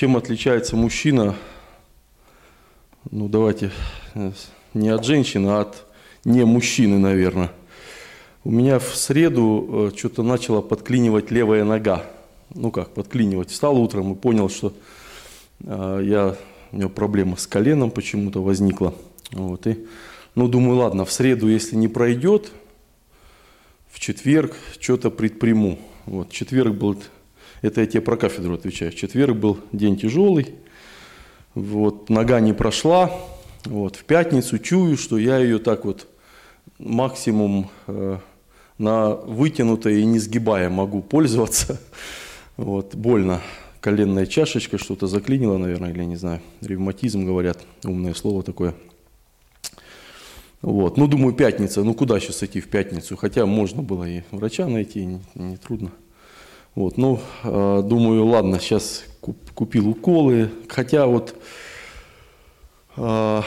Чем отличается мужчина, ну давайте, не от женщины, а от не мужчины, наверное. У меня в среду э, что-то начала подклинивать левая нога. Ну как, подклинивать. Встал утром и понял, что э, я, у меня проблема с коленом почему-то возникла. Вот, и, ну, думаю, ладно, в среду, если не пройдет, в четверг что-то предприму. Вот, четверг был, это я тебе про кафедру отвечаю, четверг был день тяжелый, вот, нога не прошла, вот, в пятницу чую, что я ее так вот максимум э, на вытянутой и не сгибая могу пользоваться. Вот, больно. Коленная чашечка что-то заклинило, наверное, или не знаю. Ревматизм, говорят, умное слово такое. Вот. Ну, думаю, пятница. Ну, куда сейчас идти в пятницу? Хотя можно было и врача найти, не, не трудно. Вот. Ну, э, думаю, ладно, сейчас купил уколы. Хотя вот э,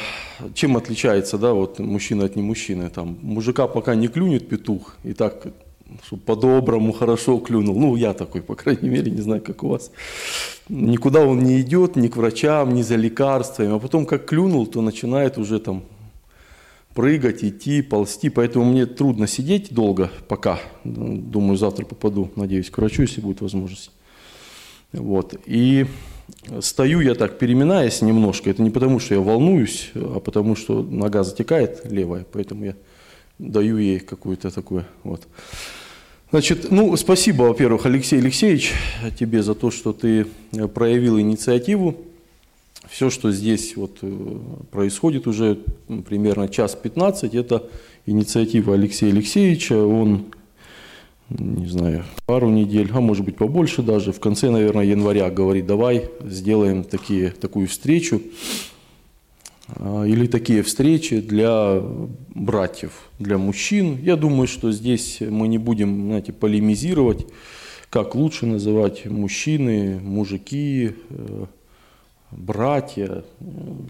чем отличается, да, вот мужчина от не мужчины? Там, мужика пока не клюнет петух, и так, чтобы по-доброму хорошо клюнул. Ну, я такой, по крайней мере, не знаю, как у вас. Никуда он не идет, ни к врачам, ни за лекарствами. А потом, как клюнул, то начинает уже там прыгать, идти, ползти. Поэтому мне трудно сидеть долго пока. Думаю, завтра попаду, надеюсь, к врачу, если будет возможность. Вот. И стою я так, переминаясь немножко. Это не потому, что я волнуюсь, а потому, что нога затекает левая. Поэтому я даю ей какую-то такую вот. Значит, ну, спасибо, во-первых, Алексей Алексеевич, тебе за то, что ты проявил инициативу все, что здесь вот э, происходит уже примерно час 15, это инициатива Алексея Алексеевича. Он, не знаю, пару недель, а может быть побольше даже, в конце, наверное, января говорит, давай сделаем такие, такую встречу а, или такие встречи для братьев, для мужчин. Я думаю, что здесь мы не будем, знаете, полемизировать, как лучше называть мужчины, мужики, э, братья,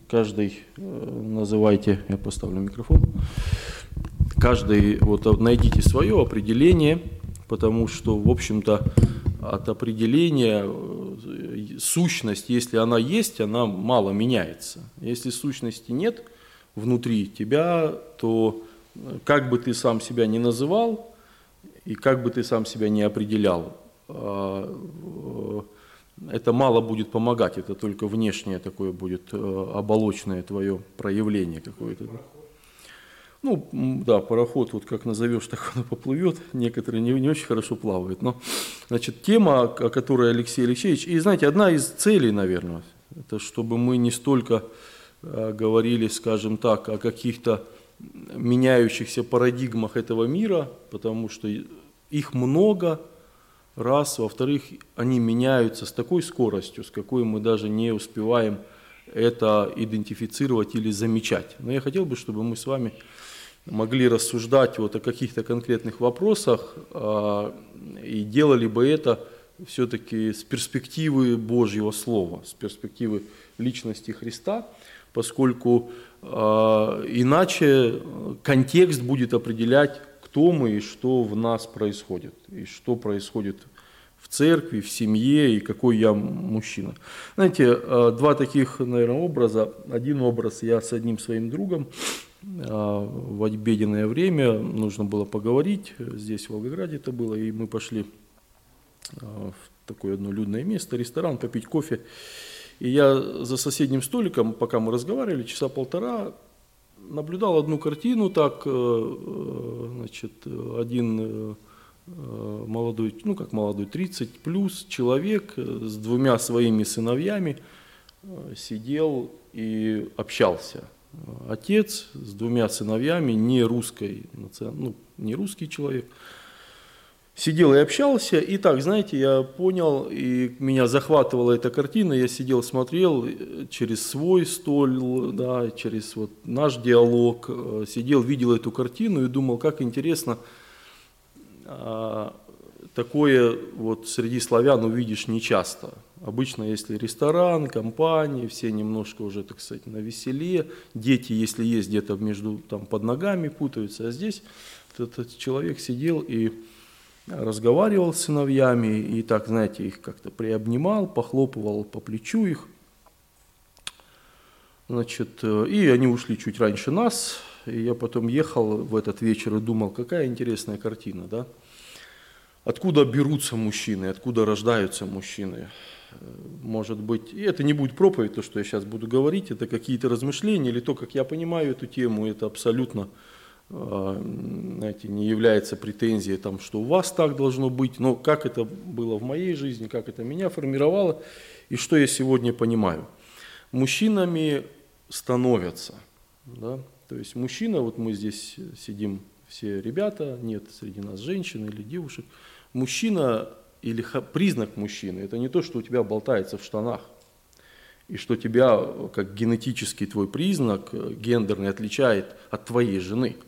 каждый э, называйте, я поставлю микрофон, каждый, вот найдите свое определение, потому что, в общем-то, от определения э, сущность, если она есть, она мало меняется. Если сущности нет внутри тебя, то э, как бы ты сам себя не называл, и как бы ты сам себя не определял, а, это мало будет помогать, это только внешнее такое будет э, оболочное твое проявление какое-то. Ну, да, пароход, вот как назовешь, так он поплывет. Некоторые не, не очень хорошо плавают. Но, значит, тема, о которой Алексей Алексеевич, и, знаете, одна из целей, наверное, это чтобы мы не столько э, говорили, скажем так, о каких-то меняющихся парадигмах этого мира, потому что их много – раз. Во-вторых, они меняются с такой скоростью, с какой мы даже не успеваем это идентифицировать или замечать. Но я хотел бы, чтобы мы с вами могли рассуждать вот о каких-то конкретных вопросах а, и делали бы это все-таки с перспективы Божьего Слова, с перспективы личности Христа, поскольку а, иначе контекст будет определять кто мы и что в нас происходит, и что происходит в церкви, в семье, и какой я мужчина. Знаете, э, два таких, наверное, образа. Один образ я с одним своим другом э, в обеденное время, нужно было поговорить, здесь в Волгограде это было, и мы пошли э, в такое одно людное место, ресторан, попить кофе. И я за соседним столиком, пока мы разговаривали, часа полтора, наблюдал одну картину, так, э, э, значит, один э, молодой, ну как молодой, 30 плюс человек с двумя своими сыновьями сидел и общался. Отец с двумя сыновьями, не русской, ну, не русский человек, сидел и общался, и так, знаете, я понял, и меня захватывала эта картина, я сидел, смотрел э, через свой стол, да, через вот наш диалог, э, сидел, видел эту картину и думал, как интересно, а, такое вот среди славян увидишь нечасто. Обычно, если ресторан, компания, все немножко уже, так сказать, на веселе, дети, если есть где-то между, там, под ногами путаются, а здесь этот человек сидел и разговаривал с сыновьями и так, знаете, их как-то приобнимал, похлопывал по плечу их. Значит, э, и они ушли чуть раньше нас, и я потом ехал в этот вечер и думал, какая интересная картина, да? Откуда берутся мужчины, откуда рождаются мужчины? Э, может быть, и это не будет проповедь, то, что я сейчас буду говорить, это какие-то размышления, или то, как я понимаю эту тему, это абсолютно знаете, не является претензией, там, что у вас так должно быть, но как это было в моей жизни, как это меня формировало и что я сегодня понимаю. Мужчинами становятся. Да? То есть мужчина, вот мы здесь сидим все ребята, нет среди нас женщин или девушек. Мужчина или признак мужчины, это не то, что у тебя болтается в штанах, и что тебя, как генетический твой признак, э, гендерный, отличает от твоей жены –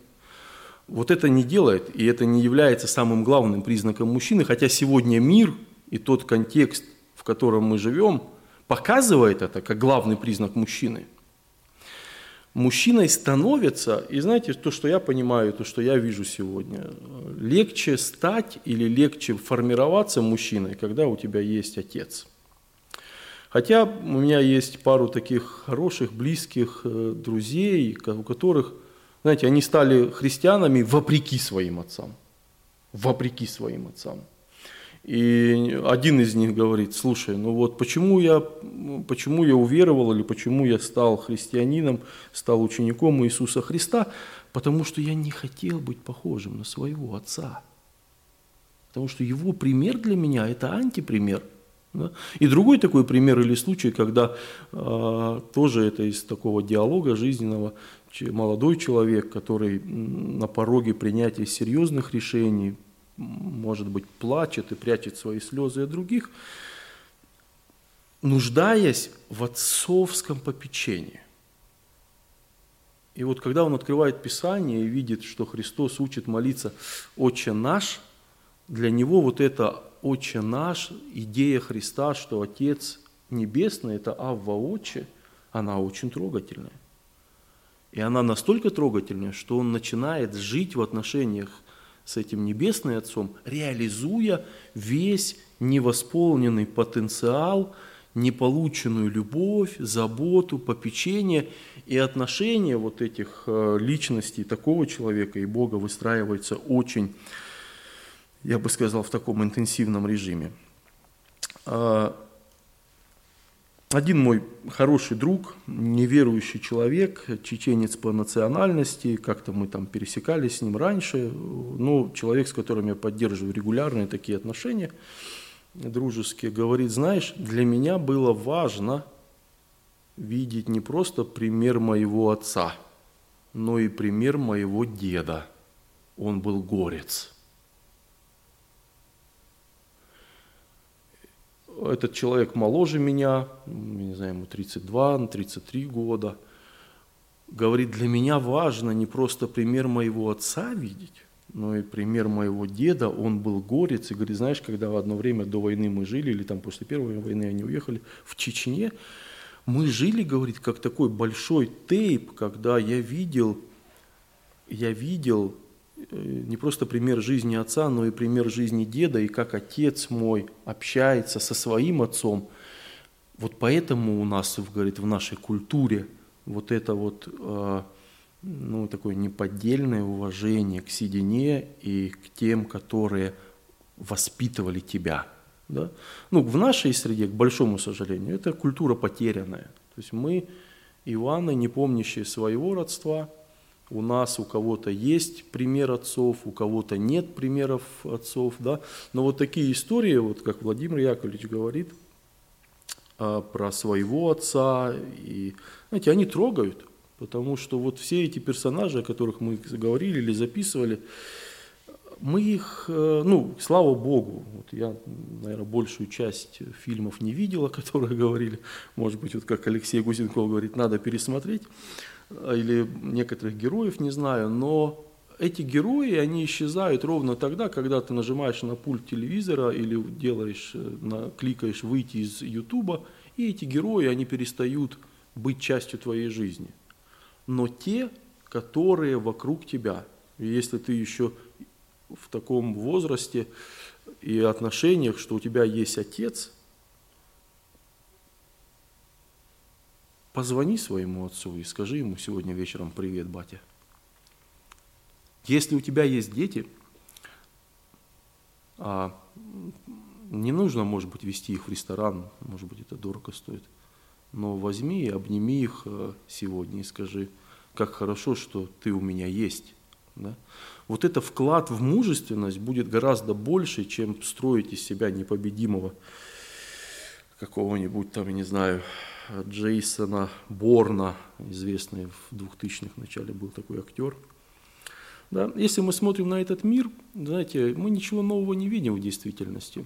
вот это не делает, и это не является самым главным признаком мужчины, хотя сегодня мир и тот контекст, в котором мы живем, показывает это как главный признак мужчины. Мужчиной становится, и знаете, то, что я понимаю, то, что я вижу сегодня, легче стать или легче формироваться мужчиной, когда у тебя есть отец. Хотя у меня есть пару таких хороших, близких э, друзей, у которых – знаете, они стали христианами вопреки своим отцам. Вопреки своим отцам. И один из них говорит, слушай, ну вот почему я, почему я уверовал или почему я стал христианином, стал учеником Иисуса Христа, потому что я не хотел быть похожим на своего отца. Потому что его пример для меня – это антипример. Да? И другой такой пример или случай, когда э, тоже это из такого диалога жизненного, молодой человек, который на пороге принятия серьезных решений, может быть, плачет и прячет свои слезы от других, нуждаясь в отцовском попечении. И вот когда он открывает Писание и видит, что Христос учит молиться «Отче наш», для него вот это «Отче наш», идея Христа, что Отец Небесный – это Авва Отче, она очень трогательная. И она настолько трогательная, что он начинает жить в отношениях с этим Небесным Отцом, реализуя весь невосполненный потенциал, неполученную любовь, заботу, попечение и отношения вот этих э, личностей такого человека и Бога выстраивается очень, я бы сказал, в таком интенсивном режиме. А, один мой хороший друг, неверующий человек, чеченец по национальности, как-то мы там пересекались с ним раньше, но человек, с которым я поддерживаю регулярные такие отношения, дружеские, говорит, знаешь, для меня было важно видеть не просто пример моего отца, но и пример моего деда. Он был горец. Этот человек моложе меня, не знаю, ему 32, 33 года, говорит, для меня важно не просто пример моего отца видеть, но и пример моего деда, он был горец, и говорит, знаешь, когда в одно время до войны мы жили, или там после первой войны они уехали в Чечне, мы жили, говорит, как такой большой тейп, когда я видел, я видел не просто пример жизни отца, но и пример жизни деда, и как отец мой общается со своим отцом. Вот поэтому у нас, говорит, в нашей культуре вот это вот э, ну, такое неподдельное уважение к седине и к тем, которые воспитывали тебя. Да? Ну, в нашей среде, к большому сожалению, это культура потерянная. То есть мы, Иваны, не помнящие своего родства – у нас у кого-то есть пример отцов, у кого-то нет примеров отцов, да, но вот такие истории, вот как Владимир Яковлевич говорит а, про своего отца, и, знаете, они трогают, потому что вот все эти персонажи, о которых мы говорили или записывали, мы их, э, ну, слава Богу, вот я, наверное, большую часть фильмов не видел, о которых говорили, может быть, вот как Алексей Гусенков говорит, надо пересмотреть, или некоторых героев, не знаю, но эти герои, они исчезают ровно тогда, когда ты нажимаешь на пульт телевизора или делаешь, э, на, кликаешь выйти из Ютуба, и эти герои, они перестают быть частью твоей жизни. Но те, которые вокруг тебя, если ты еще в таком возрасте и отношениях, что у тебя есть отец, позвони своему отцу и скажи ему сегодня вечером «Привет, батя». Если у тебя есть дети, а не нужно, может быть, вести их в ресторан, может быть, это дорого стоит, но возьми и обними их э, сегодня и скажи, как хорошо, что ты у меня есть. Да? Вот это вклад в мужественность будет гораздо больше, чем строить из себя непобедимого какого-нибудь там, я не знаю, Джейсона Борна, известный в 2000-х начале был такой актер. Да? Если мы смотрим на этот мир, знаете, мы ничего нового не видим в действительности.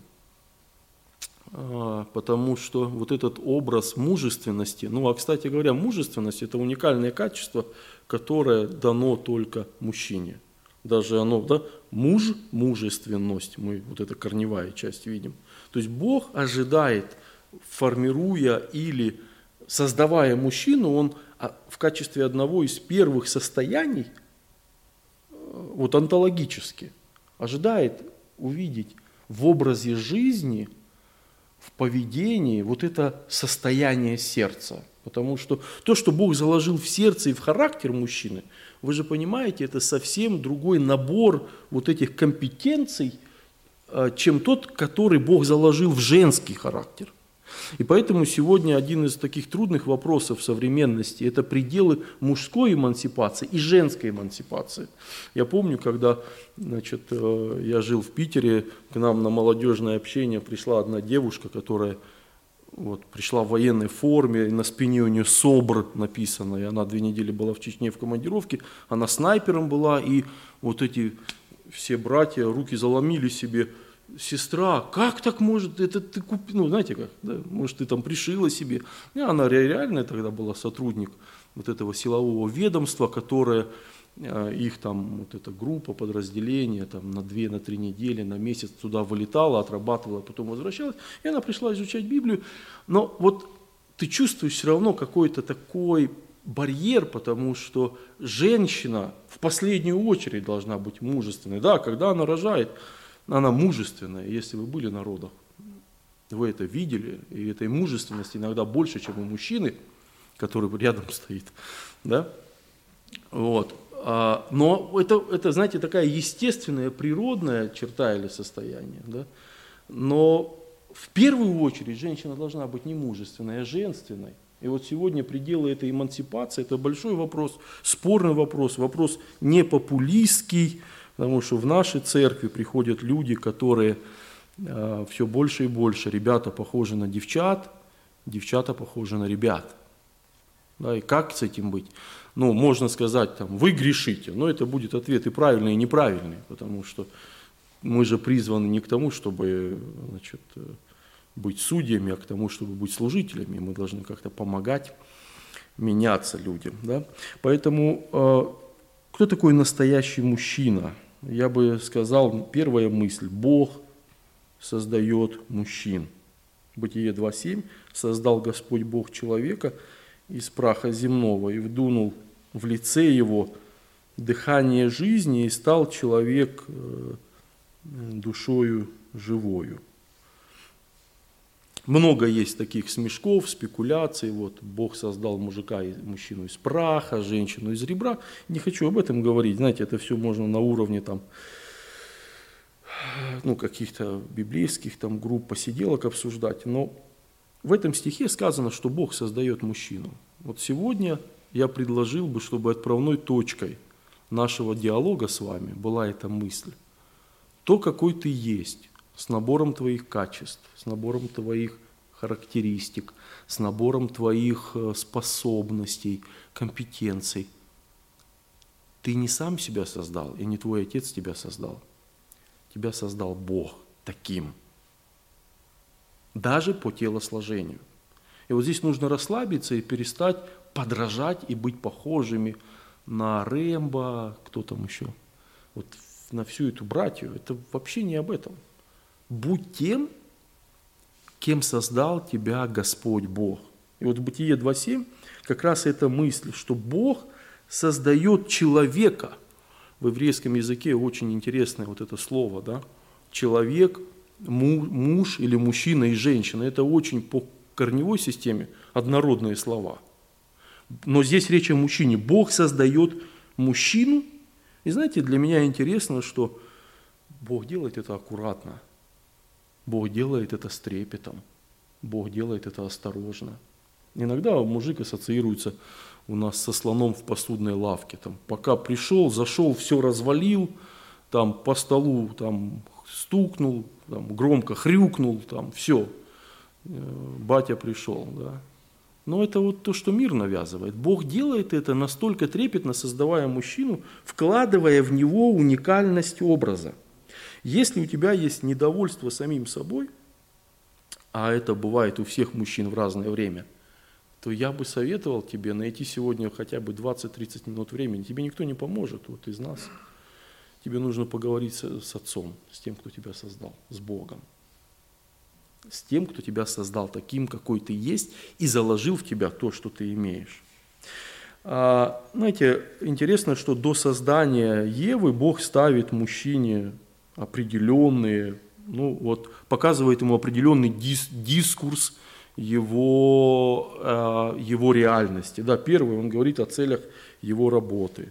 А, потому что вот этот образ мужественности, ну а кстати говоря, мужественность это уникальное качество, которое дано только мужчине. Даже оно, да, муж, мужественность, мы вот это корневая часть видим. То есть Бог ожидает, формируя или создавая мужчину, он а, в качестве одного из первых состояний, э, вот онтологически, ожидает увидеть в образе жизни, в поведении вот это состояние сердца. Потому что то, что Бог заложил в сердце и в характер мужчины, вы же понимаете, это совсем другой набор вот этих компетенций, э, чем тот, который Бог заложил в женский характер. И поэтому сегодня один из таких трудных вопросов современности – это пределы мужской эмансипации и женской эмансипации. Я помню, когда значит, э, я жил в Питере, к нам на молодежное общение пришла одна девушка, которая вот, пришла в военной форме, и на спине у нее СОБР написано, и она две недели была в Чечне в командировке, она снайпером была, и вот эти все братья руки заломили себе, сестра, как так может, это ты купил, ну знаете как, да, может ты там пришила себе. И она реально тогда была сотрудник вот этого силового ведомства, которое э, их там вот эта группа, подразделение там на две, на три недели, на месяц туда вылетала, отрабатывала, потом возвращалась, и она пришла изучать Библию, но вот ты чувствуешь все равно какой-то такой барьер, потому что женщина в последнюю очередь должна быть мужественной. Да, когда она рожает, она мужественная, если вы были на родах. Вы это видели, и этой мужественности иногда больше, чем у мужчины, который рядом стоит. Да? Вот. А, но это, это, знаете, такая естественная, природная черта или состояние. Да? Но в первую очередь женщина должна быть не мужественной, а женственной. И вот сегодня пределы этой эмансипации – это большой вопрос, спорный вопрос, вопрос не популистский, Потому что в нашей церкви приходят люди, которые э, все больше и больше, ребята похожи на девчат, девчата похожи на ребят. Да, и как с этим быть? Ну, можно сказать, там, вы грешите, но это будет ответ и правильный, и неправильный, потому что мы же призваны не к тому, чтобы значит, быть судьями, а к тому, чтобы быть служителями. Мы должны как-то помогать меняться людям. Да? Поэтому э, кто такой настоящий мужчина? Я бы сказал, первая мысль, Бог создает мужчин. Бытие 2.7, создал Господь Бог человека из праха земного и вдунул в лице его дыхание жизни и стал человек э, душою живою. Много есть таких смешков, спекуляций. Вот Бог создал мужика и мужчину из праха, женщину из ребра. Не хочу об этом говорить. Знаете, это все можно на уровне там, ну, каких-то библейских там групп посиделок обсуждать. Но в этом стихе сказано, что Бог создает мужчину. Вот сегодня я предложил бы, чтобы отправной точкой нашего диалога с вами была эта мысль. То, какой ты есть, с набором твоих качеств, с набором твоих характеристик, с набором твоих э, способностей, компетенций. Ты не сам себя создал, и не твой отец тебя создал. Тебя создал Бог таким. Даже по телосложению. И вот здесь нужно расслабиться и перестать подражать и быть похожими на Рэмбо, кто там еще, вот на всю эту братью. Это вообще не об этом. Будь тем, кем создал тебя Господь Бог. И вот в Бытие 2.7 как раз эта мысль, что Бог создает человека в еврейском языке очень интересное вот это слово, да? Человек, муж или мужчина и женщина. Это очень по корневой системе однородные слова. Но здесь речь о мужчине. Бог создает мужчину. И знаете, для меня интересно, что Бог делает это аккуратно. Бог делает это с трепетом. Бог делает это осторожно. Иногда мужик ассоциируется у нас со слоном в посудной лавке. Там, пока пришел, зашел, все развалил, там по столу там, стукнул, там, громко хрюкнул, там, все, э, батя пришел. Да. Но это вот то, что мир навязывает. Бог делает это настолько трепетно, создавая мужчину, вкладывая в него уникальность образа. Если у тебя есть недовольство самим собой, а это бывает у всех мужчин в разное время, то я бы советовал тебе найти сегодня хотя бы 20-30 минут времени. Тебе никто не поможет вот из нас. Тебе нужно поговорить с, с Отцом, с тем, кто тебя создал, с Богом. С тем, кто тебя создал таким, какой ты есть, и заложил в тебя то, что ты имеешь. А, знаете, интересно, что до создания Евы Бог ставит мужчине определенные, ну вот, показывает ему определенный дис, дискурс его, э, его реальности. Да, первый, он говорит о целях его работы.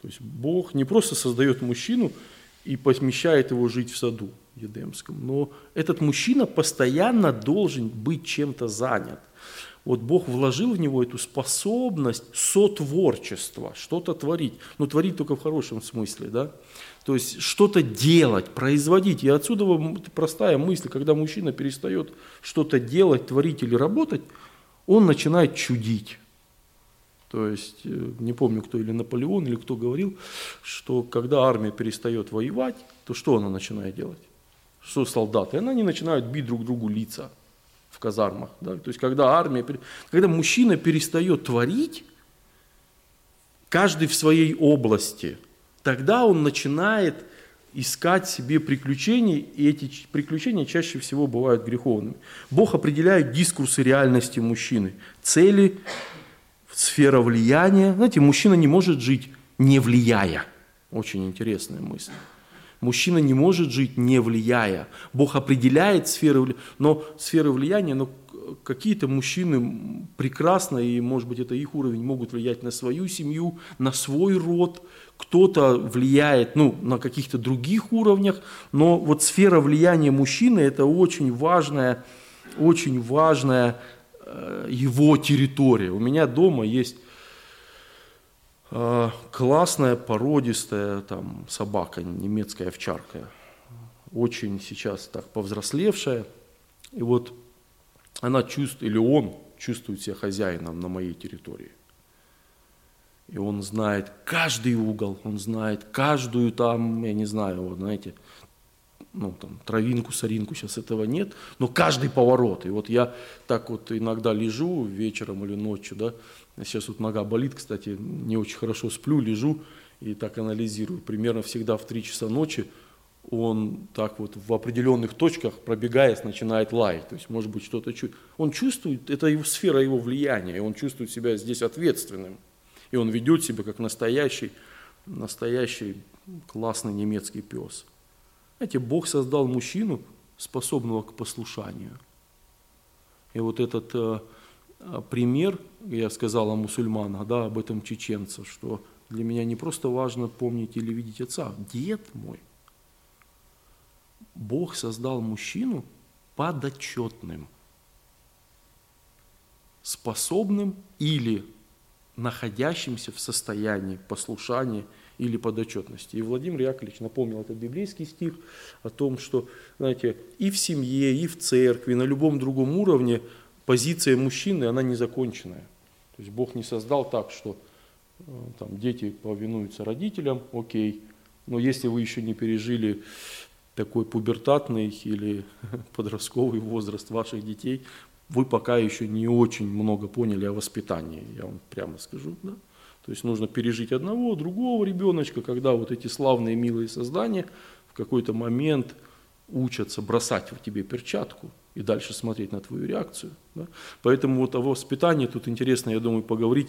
То есть Бог не просто создает мужчину и помещает его жить в саду Едемском, но этот мужчина постоянно должен быть чем-то занят. Вот Бог вложил в него эту способность сотворчества, что-то творить. Но творить только в хорошем смысле, да? То есть что-то делать, производить. И отсюда простая мысль, когда мужчина перестает что-то делать, творить или работать, он начинает чудить. То есть, э, не помню, кто или Наполеон, или кто говорил, что когда армия перестает воевать, то что она начинает делать? Что солдаты? Она не начинают бить друг другу лица казармах. Да? То есть, когда армия, когда мужчина перестает творить, каждый в своей области – тогда он начинает искать себе приключений, и эти приключения чаще всего бывают греховными. Бог определяет дискурсы реальности мужчины, цели, сфера влияния. Знаете, мужчина не может жить не влияя. Очень интересная мысль. Мужчина не может жить не влияя. Бог определяет сферы, но сферы влияния, но какие-то мужчины прекрасно, и может быть это их уровень, могут влиять на свою семью, на свой род, кто-то влияет ну, на каких-то других уровнях, но вот сфера влияния мужчины – это очень важная, очень важная э, его территория. У меня дома есть классная породистая там, собака, немецкая овчарка, очень сейчас так повзрослевшая. И вот она чувствует, или он чувствует себя хозяином на моей территории. И он знает каждый угол, он знает каждую там, я не знаю, вот знаете, ну там травинку, соринку, сейчас этого нет, но каждый поворот. И вот я так вот иногда лежу вечером или ночью, да, сейчас вот нога болит, кстати, не очень хорошо сплю, лежу и так анализирую. Примерно всегда в 3 часа ночи он так вот в определенных точках, пробегаясь, начинает лаять. То есть, может быть, что-то чувствует. Он чувствует, это его сфера его влияния, и он чувствует себя здесь ответственным. И он ведет себя как настоящий, настоящий классный немецкий пес. Знаете, Бог создал мужчину, способного к послушанию. И вот этот э, пример, я сказал о мусульманах, да, об этом чеченце, что для меня не просто важно помнить или видеть отца, дед мой. Бог создал мужчину подотчетным, способным или находящимся в состоянии послушания или подотчетности. И Владимир Яковлевич напомнил этот библейский стих о том, что, знаете, и в семье, и в церкви, на любом другом уровне позиция мужчины, она незаконченная. То есть Бог не создал так, что э, там, дети повинуются родителям, окей, но если вы еще не пережили такой пубертатный или подростковый возраст ваших детей, вы пока еще не очень много поняли о воспитании, я вам прямо скажу. Да? То есть нужно пережить одного, другого ребеночка, когда вот эти славные, милые создания в какой-то момент учатся бросать в тебе перчатку и дальше смотреть на твою реакцию. Да? Поэтому вот о воспитании тут интересно, я думаю, поговорить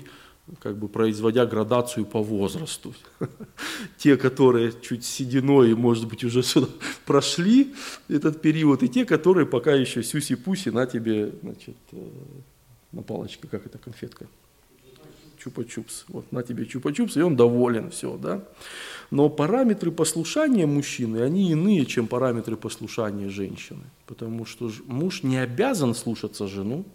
как бы производя градацию по возрасту. Те, которые чуть сединой, может быть, уже прошли этот период, и те, которые пока еще сюси-пуси на тебе, значит, э, на палочке, как это, конфетка? Чупа-чупс. Вот на тебе чупа-чупс, и он доволен, все, да. Но параметры послушания мужчины, они иные, чем параметры послушания женщины. Потому что муж не обязан слушаться жену,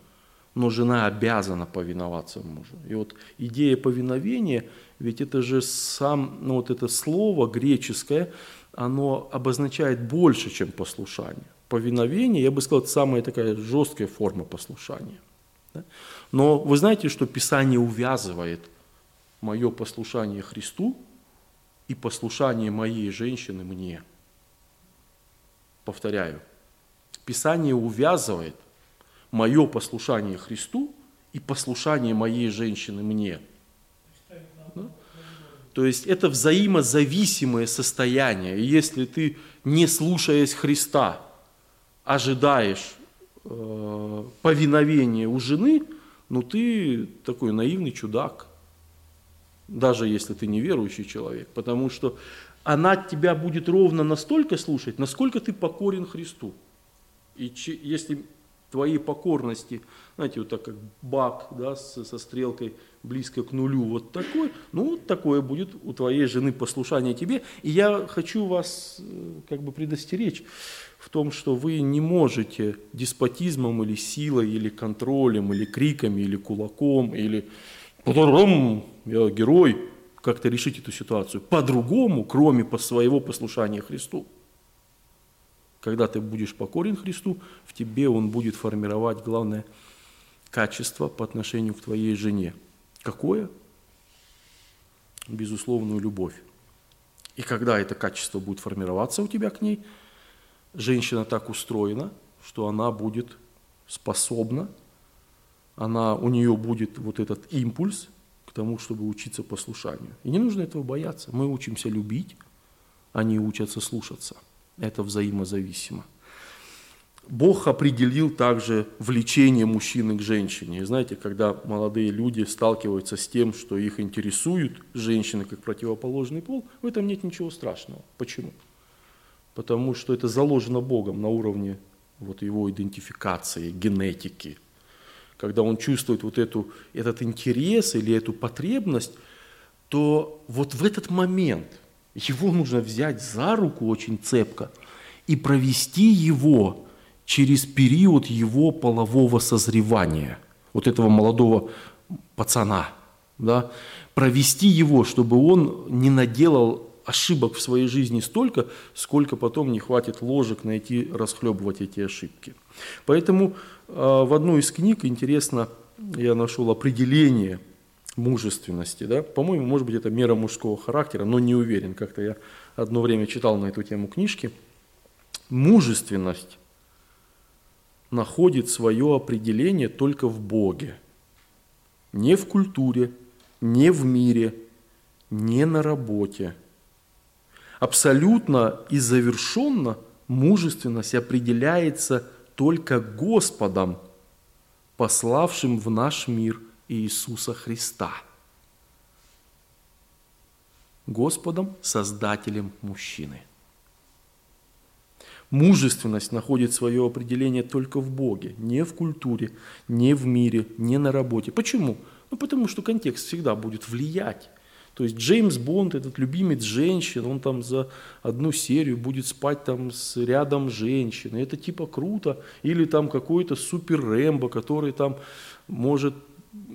но жена обязана повиноваться мужу. И вот идея повиновения, ведь это же сам, ну вот это слово греческое, оно обозначает больше, чем послушание. Повиновение, я бы сказал, это самая такая жесткая форма послушания. Но вы знаете, что Писание увязывает мое послушание Христу и послушание моей женщины мне. Повторяю, Писание увязывает мое послушание Христу и послушание моей женщины мне. Да? То есть это взаимозависимое состояние. И если ты, не слушаясь Христа, ожидаешь э, повиновения у жены, ну ты такой наивный чудак, даже если ты неверующий человек, потому что она тебя будет ровно настолько слушать, насколько ты покорен Христу. И если твоей покорности, знаете, вот так как бак да, со, со стрелкой близко к нулю, вот такой, ну вот такое будет у твоей жены послушание тебе. И я хочу вас э, как бы предостеречь в том, что вы не можете деспотизмом или силой, или контролем, или криками, или кулаком, или потом я герой, как-то решить эту ситуацию по-другому, кроме своего послушания Христу. Когда ты будешь покорен Христу, в тебе Он будет формировать главное качество по отношению к твоей жене. Какое? Безусловную любовь. И когда это качество будет формироваться у тебя к ней, женщина так устроена, что она будет способна, она, у нее будет вот этот импульс к тому, чтобы учиться послушанию. И не нужно этого бояться. Мы учимся любить, они учатся слушаться – это взаимозависимо. Бог определил также влечение мужчины к женщине. И знаете, когда молодые люди сталкиваются с тем, что их интересуют женщины как противоположный пол, в этом нет ничего страшного. Почему? Потому что это заложено Богом на уровне вот его идентификации, генетики. Когда он чувствует вот эту, этот интерес или эту потребность, то вот в этот момент – его нужно взять за руку очень цепко и провести его через период его полового созревания, вот этого молодого пацана, да, провести его, чтобы он не наделал ошибок в своей жизни столько, сколько потом не хватит ложек найти, расхлебывать эти ошибки. Поэтому э, в одной из книг, интересно, я нашел определение мужественности. Да? По-моему, может быть, это мера мужского характера, но не уверен. Как-то я одно время читал на эту тему книжки. Мужественность находит свое определение только в Боге. Не в культуре, не в мире, не на работе. Абсолютно и завершенно мужественность определяется только Господом, пославшим в наш мир – Иисуса Христа. Господом, Создателем мужчины. Мужественность находит свое определение только в Боге, не в культуре, не в мире, не на работе. Почему? Ну, потому что контекст всегда будет влиять. То есть Джеймс Бонд, этот любимец женщин, он там за одну серию будет спать там с рядом женщин. Это типа круто. Или там какой-то супер Рэмбо, который там может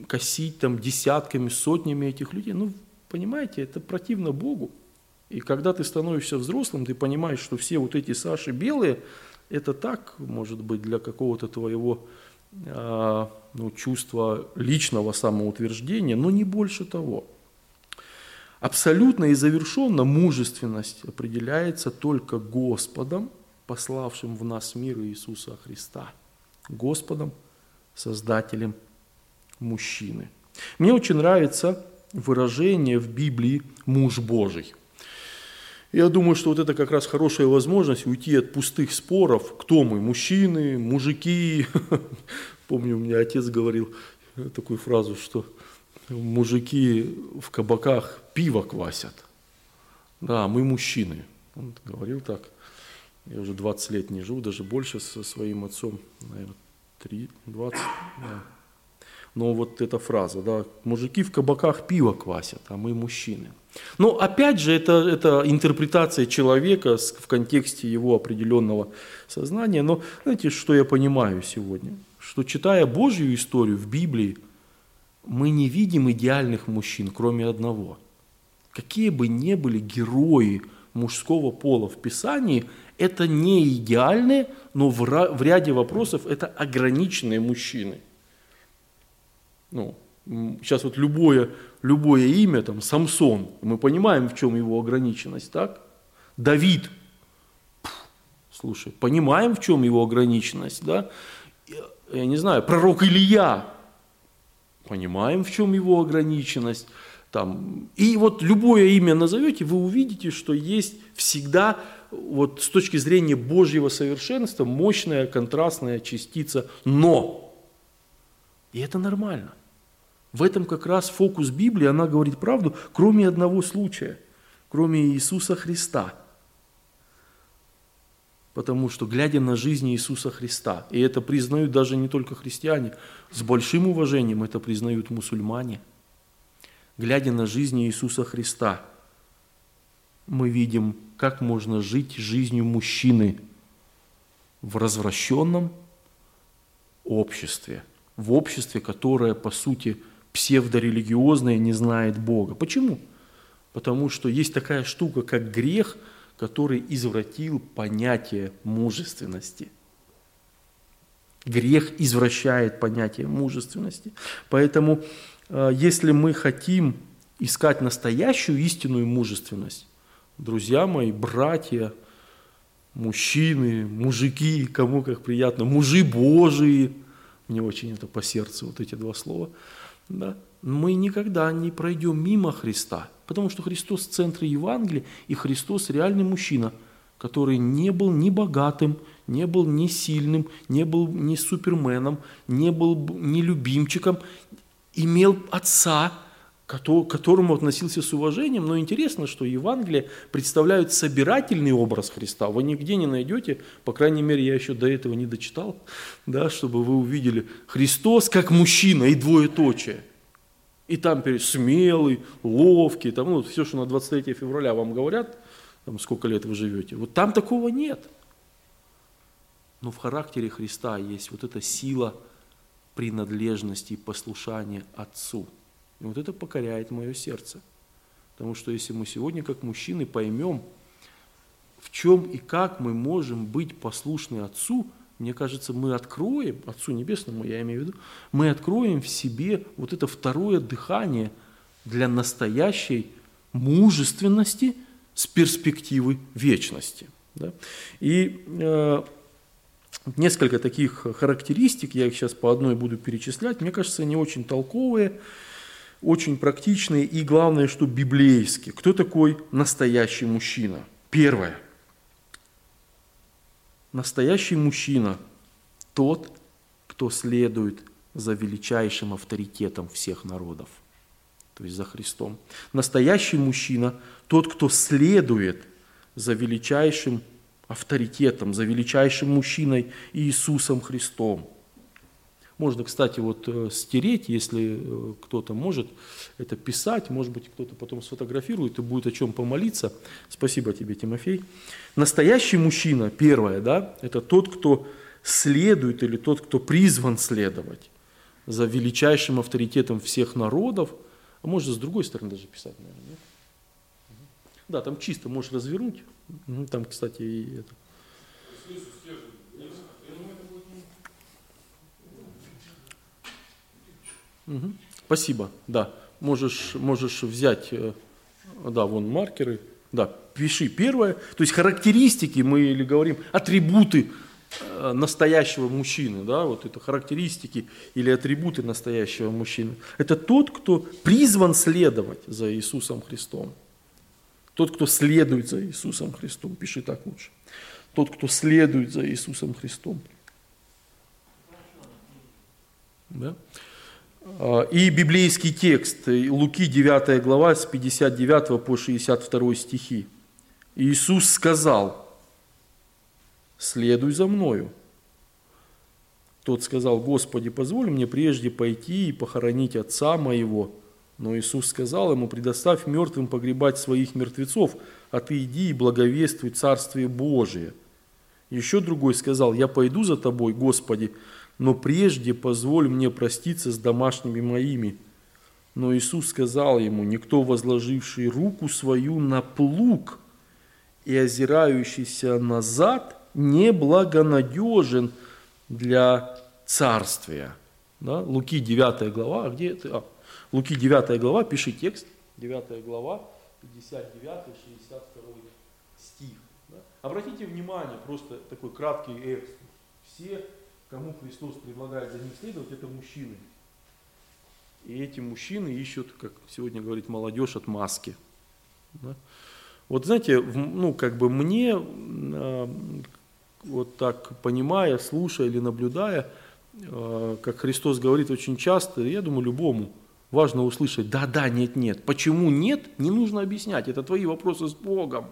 косить там десятками, сотнями этих людей. Ну, понимаете, это противно Богу. И когда ты становишься взрослым, ты понимаешь, что все вот эти Саши белые, это так, может быть, для какого-то твоего э, ну, чувства личного самоутверждения, но не больше того. Абсолютно и завершенно мужественность определяется только Господом, пославшим в нас мир Иисуса Христа. Господом, Создателем мужчины. Мне очень нравится выражение в Библии «муж Божий». Я думаю, что вот это как раз хорошая возможность уйти от пустых споров, кто мы, мужчины, мужики. Помню, у меня отец говорил такую фразу, что мужики в кабаках пиво квасят. Да, мы мужчины. Он говорил так. Я уже 20 лет не живу, даже больше со своим отцом, наверное, 3, 20. Да. Но вот эта фраза, да, мужики в кабаках пиво квасят, а мы мужчины. Но опять же, это, это интерпретация человека в контексте его определенного сознания. Но знаете, что я понимаю сегодня? Что читая Божью историю в Библии, мы не видим идеальных мужчин, кроме одного. Какие бы ни были герои мужского пола в Писании, это не идеальные, но в ряде вопросов это ограниченные мужчины – ну, сейчас вот любое, любое имя, там, Самсон, мы понимаем, в чем его ограниченность, так? Давид, слушай, понимаем, в чем его ограниченность, да? Я не знаю, пророк Илья, понимаем, в чем его ограниченность. Там. И вот любое имя назовете, вы увидите, что есть всегда вот с точки зрения Божьего совершенства мощная контрастная частица «но». И это нормально. В этом как раз фокус Библии, она говорит правду, кроме одного случая, кроме Иисуса Христа. Потому что, глядя на жизнь Иисуса Христа, и это признают даже не только христиане, с большим уважением это признают мусульмане, глядя на жизнь Иисуса Христа, мы видим, как можно жить жизнью мужчины в развращенном обществе, в обществе, которое, по сути, псевдорелигиозное не знает Бога. Почему? Потому что есть такая штука, как грех, который извратил понятие мужественности. Грех извращает понятие мужественности. Поэтому, э, если мы хотим искать настоящую истинную мужественность, друзья мои, братья, мужчины, мужики, кому как приятно, мужи Божии, мне очень это по сердцу, вот эти два слова – да, мы никогда не пройдем мимо Христа, потому что Христос в центре Евангелия, и Христос реальный мужчина, который не был ни богатым, не был ни сильным, не был ни суперменом, не был ни любимчиком, имел отца, к которому относился с уважением, но интересно, что Евангелие представляют собирательный образ Христа. Вы нигде не найдете, по крайней мере, я еще до этого не дочитал, да, чтобы вы увидели Христос как мужчина и двоеточие. И там смелый, ловкий, там, ну, все, что на 23 февраля вам говорят, там, сколько лет вы живете, вот там такого нет. Но в характере Христа есть вот эта сила принадлежности и послушания Отцу – и вот это покоряет мое сердце. Потому что если мы сегодня как мужчины поймем, в чем и как мы можем быть послушны Отцу, мне кажется, мы откроем, Отцу Небесному я имею в виду, мы откроем в себе вот это второе дыхание для настоящей мужественности с перспективы вечности. Да? И э, несколько таких характеристик, я их сейчас по одной буду перечислять, мне кажется, они очень толковые, очень практичные и, главное, что библейские. Кто такой настоящий мужчина? Первое. Настоящий мужчина – тот, кто следует за величайшим авторитетом всех народов, то есть за Христом. Настоящий мужчина – тот, кто следует за величайшим авторитетом, за величайшим мужчиной Иисусом Христом – можно, кстати, вот э, стереть, если э, кто-то может это писать, может быть, кто-то потом сфотографирует и будет о чем помолиться. Спасибо тебе, Тимофей. Настоящий мужчина, первое, да, это тот, кто следует или тот, кто призван следовать за величайшим авторитетом всех народов, а может с другой стороны даже писать, наверное, нет? Да, там чисто можешь развернуть. Там, кстати, и это. Угу. Спасибо, да. Можешь, можешь взять, э, да, вон маркеры, да, пиши первое. То есть характеристики, мы или говорим, атрибуты э, настоящего мужчины, да, вот это характеристики или атрибуты настоящего мужчины. Это тот, кто призван следовать за Иисусом Христом. Тот, кто следует за Иисусом Христом. Пиши так лучше. Тот, кто следует за Иисусом Христом. Да? А, и библейский текст, Луки 9 глава с 59 по 62 стихи. Иисус сказал, следуй за мною. Тот сказал, Господи, позволь мне прежде пойти и похоронить отца моего. Но Иисус сказал ему, предоставь мертвым погребать своих мертвецов, а ты иди и благовествуй Царствие Божие. Еще другой сказал, я пойду за тобой, Господи, но прежде позволь мне проститься с домашними моими. Но Иисус сказал ему, никто, возложивший руку свою на плуг и озирающийся назад, не благонадежен для царствия. Да? Луки 9 глава, а где это? А, Луки 9 глава, пиши текст, 9 глава, 59-62 стих. Да? Обратите внимание, просто такой краткий экскурс. Все кому Христос предлагает за ним следовать, это мужчины. И эти мужчины ищут, как сегодня говорит молодежь, от маски. Да? Вот знаете, ну как бы мне, а, вот так понимая, слушая или наблюдая, а, как Христос говорит очень часто, я думаю, любому важно услышать, да, да, нет, нет. Почему нет, не нужно объяснять, это твои вопросы с Богом.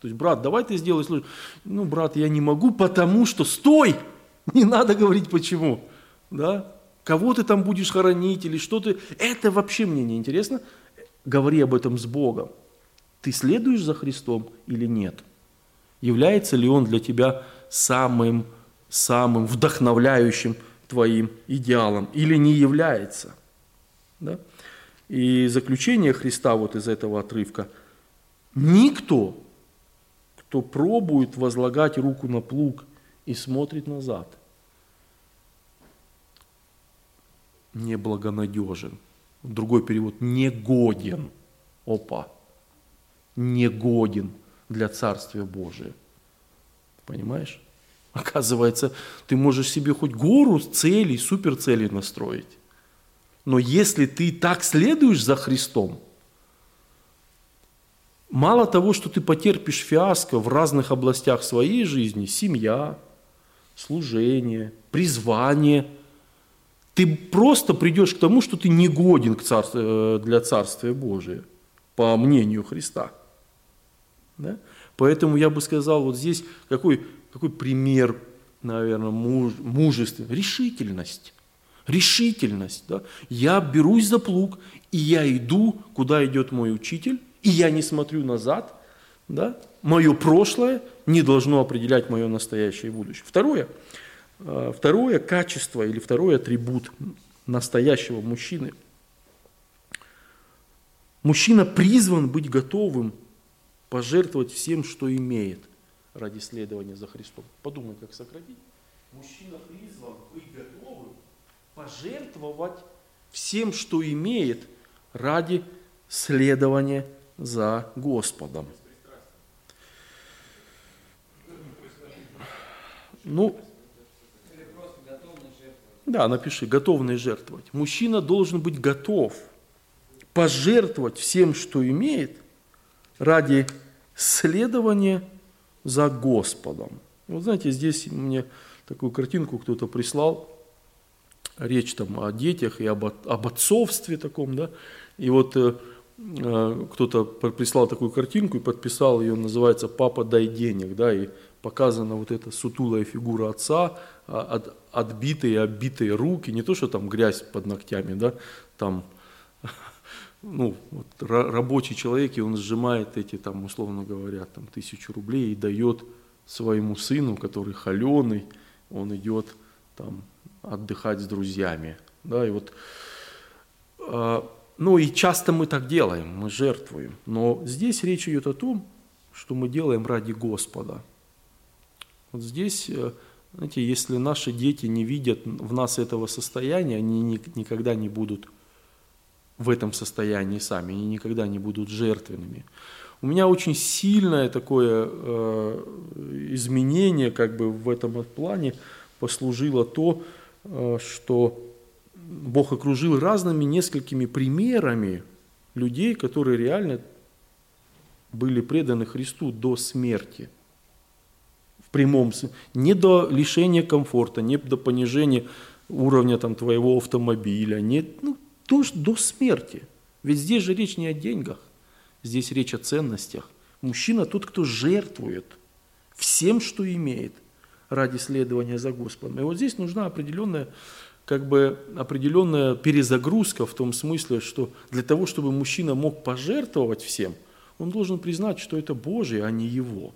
То есть, брат, давай ты сделай, ну, брат, я не могу, потому что, стой, Не надо говорить почему. Да? Кого ты там будешь хоронить или что ты... Это вообще мне не интересно. Говори об этом с Богом. Ты следуешь за Христом или нет? Является ли Он для тебя самым, самым вдохновляющим твоим идеалом или не является? Да? И заключение Христа вот из этого отрывка. Никто, кто пробует возлагать руку на плуг – и смотрит назад. Неблагонадежен. Другой перевод – негоден. Опа. Негоден для Царствия Божия. Понимаешь? Оказывается, ты можешь себе хоть гору целей, суперцелей настроить. Но если ты так следуешь за Христом, мало того, что ты потерпишь фиаско в разных областях своей жизни, семья, служение, призвание. Ты просто придешь к тому, что ты не годен к царству, э, для Царствия Божия, по мнению Христа. Да? Поэтому я бы сказал, вот здесь какой, какой пример, наверное, муж, мужества, решительность. Решительность. Да? Я берусь за плуг, и я иду, куда идет мой учитель, и я не смотрю назад, да? Мое прошлое не должно определять мое настоящее и будущее. Второе, э, второе качество или второй атрибут настоящего мужчины. Мужчина призван быть готовым пожертвовать всем, что имеет ради следования за Христом. Подумай, как сократить. Мужчина призван быть готовым пожертвовать всем, что имеет ради следования за Господом. Ну, да, напиши, готовность жертвовать. Мужчина должен быть готов пожертвовать всем, что имеет, ради следования за Господом. Вот знаете, здесь мне такую картинку кто-то прислал, речь там о детях и об, об отцовстве таком, да, и вот э кто-то прислал такую картинку и подписал ее, называется «Папа, дай денег», да, и показана вот эта сутулая фигура отца, а, от, отбитые оббитые руки, не то, что там грязь под ногтями, да, там, ну, вот, рабочий человек, и он сжимает эти, там, условно говоря, там, тысячу рублей и дает своему сыну, который холеный, он идет там отдыхать с друзьями, да, и вот, э, ну и часто мы так делаем, мы жертвуем, но здесь речь идет о том, что мы делаем ради Господа, вот здесь, э, знаете, если наши дети не видят в нас этого состояния, они никогда не будут в этом состоянии сами, они никогда не будут жертвенными. У меня очень сильное такое э, изменение как бы в этом плане послужило то, э, что Бог окружил разными несколькими примерами людей, которые реально были преданы Христу до смерти в прямом смысле, не до лишения комфорта, не до понижения уровня там, твоего автомобиля, нет, ну, до, до смерти. Ведь здесь же речь не о деньгах, здесь речь о ценностях. Мужчина тот, кто жертвует всем, что имеет ради следования за Господом. И вот здесь нужна определенная, как бы, определенная перезагрузка в том смысле, что для того, чтобы мужчина мог пожертвовать всем, он должен признать, что это Божие, а не его.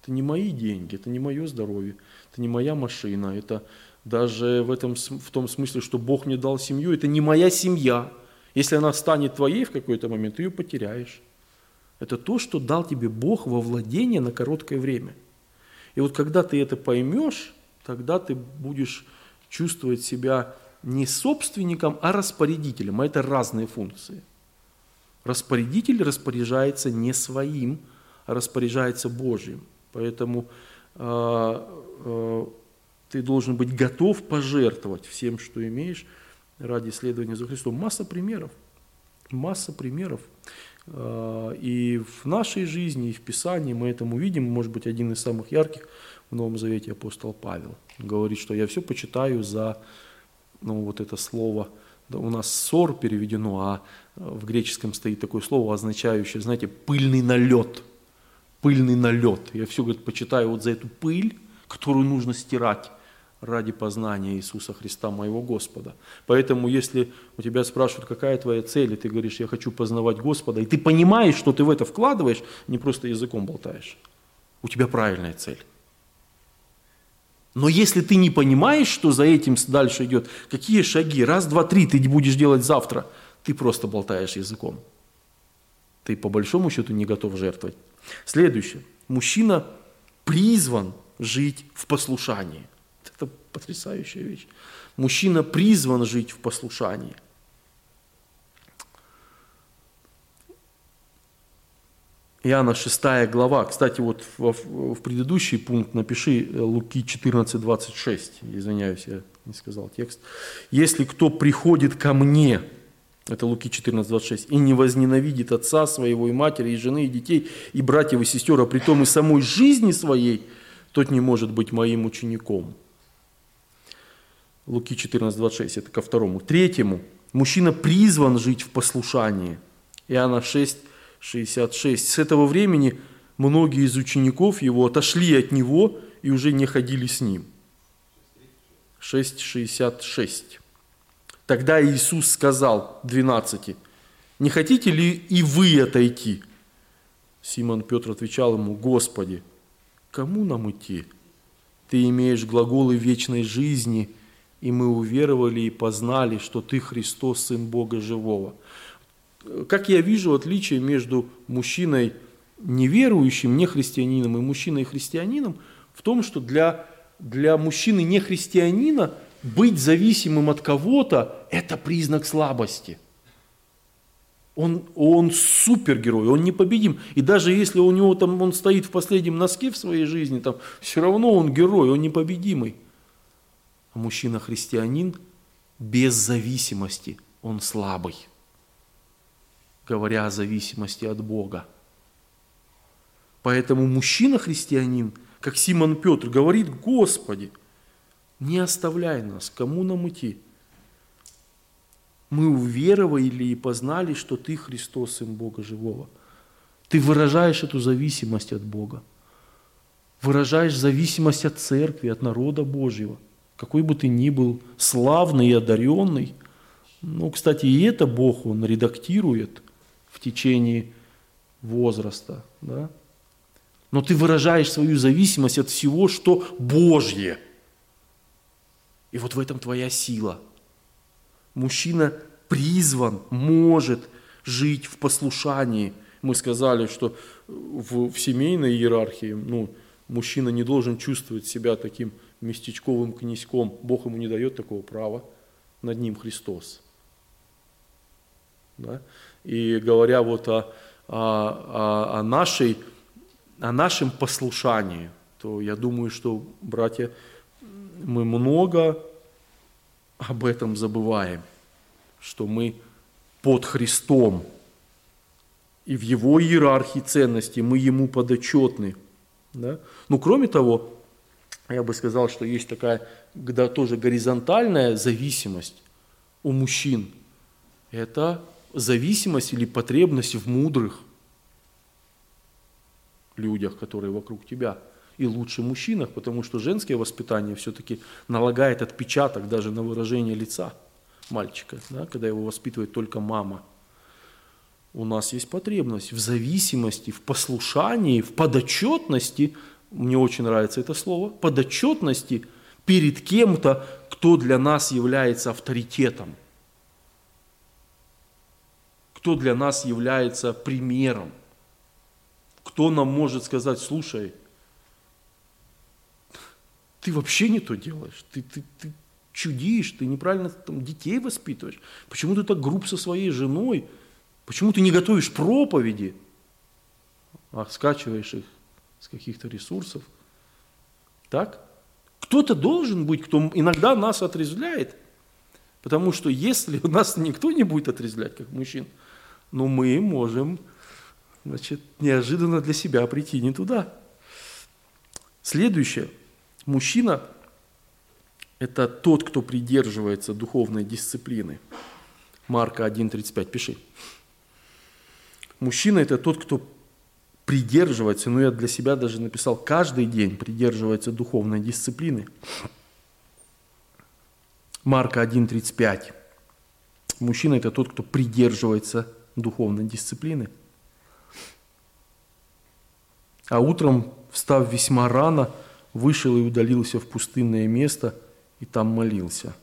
Это не мои деньги, это не мое здоровье, это не моя машина, это даже в, этом, в том смысле, что Бог мне дал семью, это не моя семья. Если она станет твоей в какой-то момент, ты ее потеряешь. Это то, что дал тебе Бог во владение на короткое время. И вот когда ты это поймешь, тогда ты будешь чувствовать себя не собственником, а распорядителем. А это разные функции. Распорядитель распоряжается не своим, а распоряжается Божьим. Поэтому э, э, ты должен быть готов пожертвовать всем, что имеешь ради следования за Христом. Масса примеров. Масса примеров. А, и в нашей жизни, и в Писании мы этому видим, может быть, один из самых ярких в Новом Завете апостол Павел. Говорит, что я все почитаю за, ну вот это слово, да, у нас ссор переведено, а в греческом стоит такое слово, означающее, знаете, пыльный налет. Пыльный налет. Я все, говорит, почитаю вот за эту пыль, которую нужно стирать ради познания Иисуса Христа, моего Господа. Поэтому, если у тебя спрашивают, какая твоя цель, и ты говоришь, я хочу познавать Господа, и ты понимаешь, что ты в это вкладываешь, не просто языком болтаешь, у тебя правильная цель. Но если ты не понимаешь, что за этим дальше идет, какие шаги, раз, два, три ты будешь делать завтра, ты просто болтаешь языком. Ты по большому счету не готов жертвовать. Следующее. Мужчина призван жить в послушании. Это потрясающая вещь. Мужчина призван жить в послушании. Иоанна 6 глава. Кстати, вот в, в предыдущий пункт напиши э, Луки 14, 26. Извиняюсь, я не сказал текст. «Если кто приходит ко мне, это Луки 14, 26, и не возненавидит отца своего, и матери, и жены, и детей, и братьев, и сестер, а при том и самой жизни своей, тот не может быть моим учеником». Луки 14, 26, это ко второму. Третьему, мужчина призван жить в послушании. Иоанна 6, 66. С этого времени многие из учеников его отошли от него и уже не ходили с ним. 6.66. Тогда Иисус сказал 12, не хотите ли и вы отойти? Симон Петр отвечал ему, Господи, кому нам идти? Ты имеешь глаголы вечной жизни – и мы уверовали и познали, что Ты Христос, Сын Бога Живого. Как я вижу отличие между мужчиной неверующим, не христианином, и мужчиной христианином в том, что для, для мужчины не христианина быть зависимым от кого-то – это признак слабости. Он, он супергерой, он непобедим. И даже если у него там, он стоит в последнем носке в своей жизни, там, все равно он герой, он непобедимый. А мужчина-христианин без зависимости, он слабый, говоря о зависимости от Бога. Поэтому мужчина-христианин, как Симон Петр, говорит, Господи, не оставляй нас, кому нам идти? Мы уверовали и познали, что Ты Христос, Сын Бога Живого. Ты выражаешь эту зависимость от Бога. Выражаешь зависимость от церкви, от народа Божьего – какой бы ты ни был славный и одаренный. Ну, кстати, и это Бог, Он редактирует в течение возраста. Да? Но ты выражаешь свою зависимость от всего, что Божье. И вот в этом твоя сила. Мужчина призван, может жить в послушании. Мы сказали, что в, в семейной иерархии ну, мужчина не должен чувствовать себя таким местечковым князьком. Бог ему не дает такого права, над ним Христос. Да? И говоря вот о, о, о, нашей, о нашем послушании, то я думаю, что, братья, мы много об этом забываем, что мы под Христом, и в Его иерархии ценностей мы Ему подотчетны. Да? Ну, кроме того, я бы сказал, что есть такая когда тоже горизонтальная зависимость у мужчин. Это зависимость или потребность в мудрых людях, которые вокруг тебя. И лучше мужчинах, потому что женское воспитание все-таки налагает отпечаток даже на выражение лица мальчика, да, когда его воспитывает только мама. У нас есть потребность в зависимости, в послушании, в подотчетности, мне очень нравится это слово, подотчетности перед кем-то, кто для нас является авторитетом, кто для нас является примером, кто нам может сказать, слушай, ты вообще не то делаешь, ты, ты, ты чудишь, ты неправильно там, детей воспитываешь, почему ты так груб со своей женой, почему ты не готовишь проповеди, а скачиваешь их с каких-то ресурсов. Так? Кто-то должен быть, кто иногда нас отрезвляет. Потому что если нас никто не будет отрезвлять, как мужчин, ну мы можем значит, неожиданно для себя прийти не туда. Следующее. Мужчина – это тот, кто придерживается духовной дисциплины. Марка 1.35, пиши. Мужчина – это тот, кто придерживается, ну я для себя даже написал, каждый день придерживается духовной дисциплины. Марка 1.35. Мужчина – это тот, кто придерживается духовной дисциплины. А утром, встав весьма рано, вышел и удалился в пустынное место и там молился.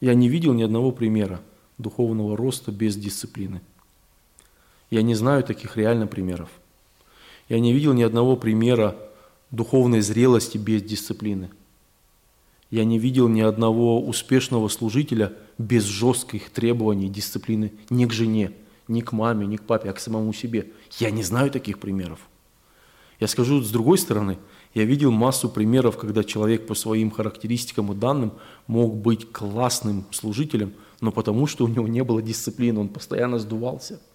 Я не видел ни одного примера духовного роста без дисциплины. Я не знаю таких реально примеров. Я не видел ни одного примера духовной зрелости без дисциплины. Я не видел ни одного успешного служителя без жестких требований дисциплины ни к жене, ни к маме, ни к папе, а к самому себе. Я не знаю таких примеров. Я скажу с другой стороны, я видел массу примеров, когда человек по своим характеристикам и данным мог быть классным служителем, но потому что у него не было дисциплины, он постоянно сдувался –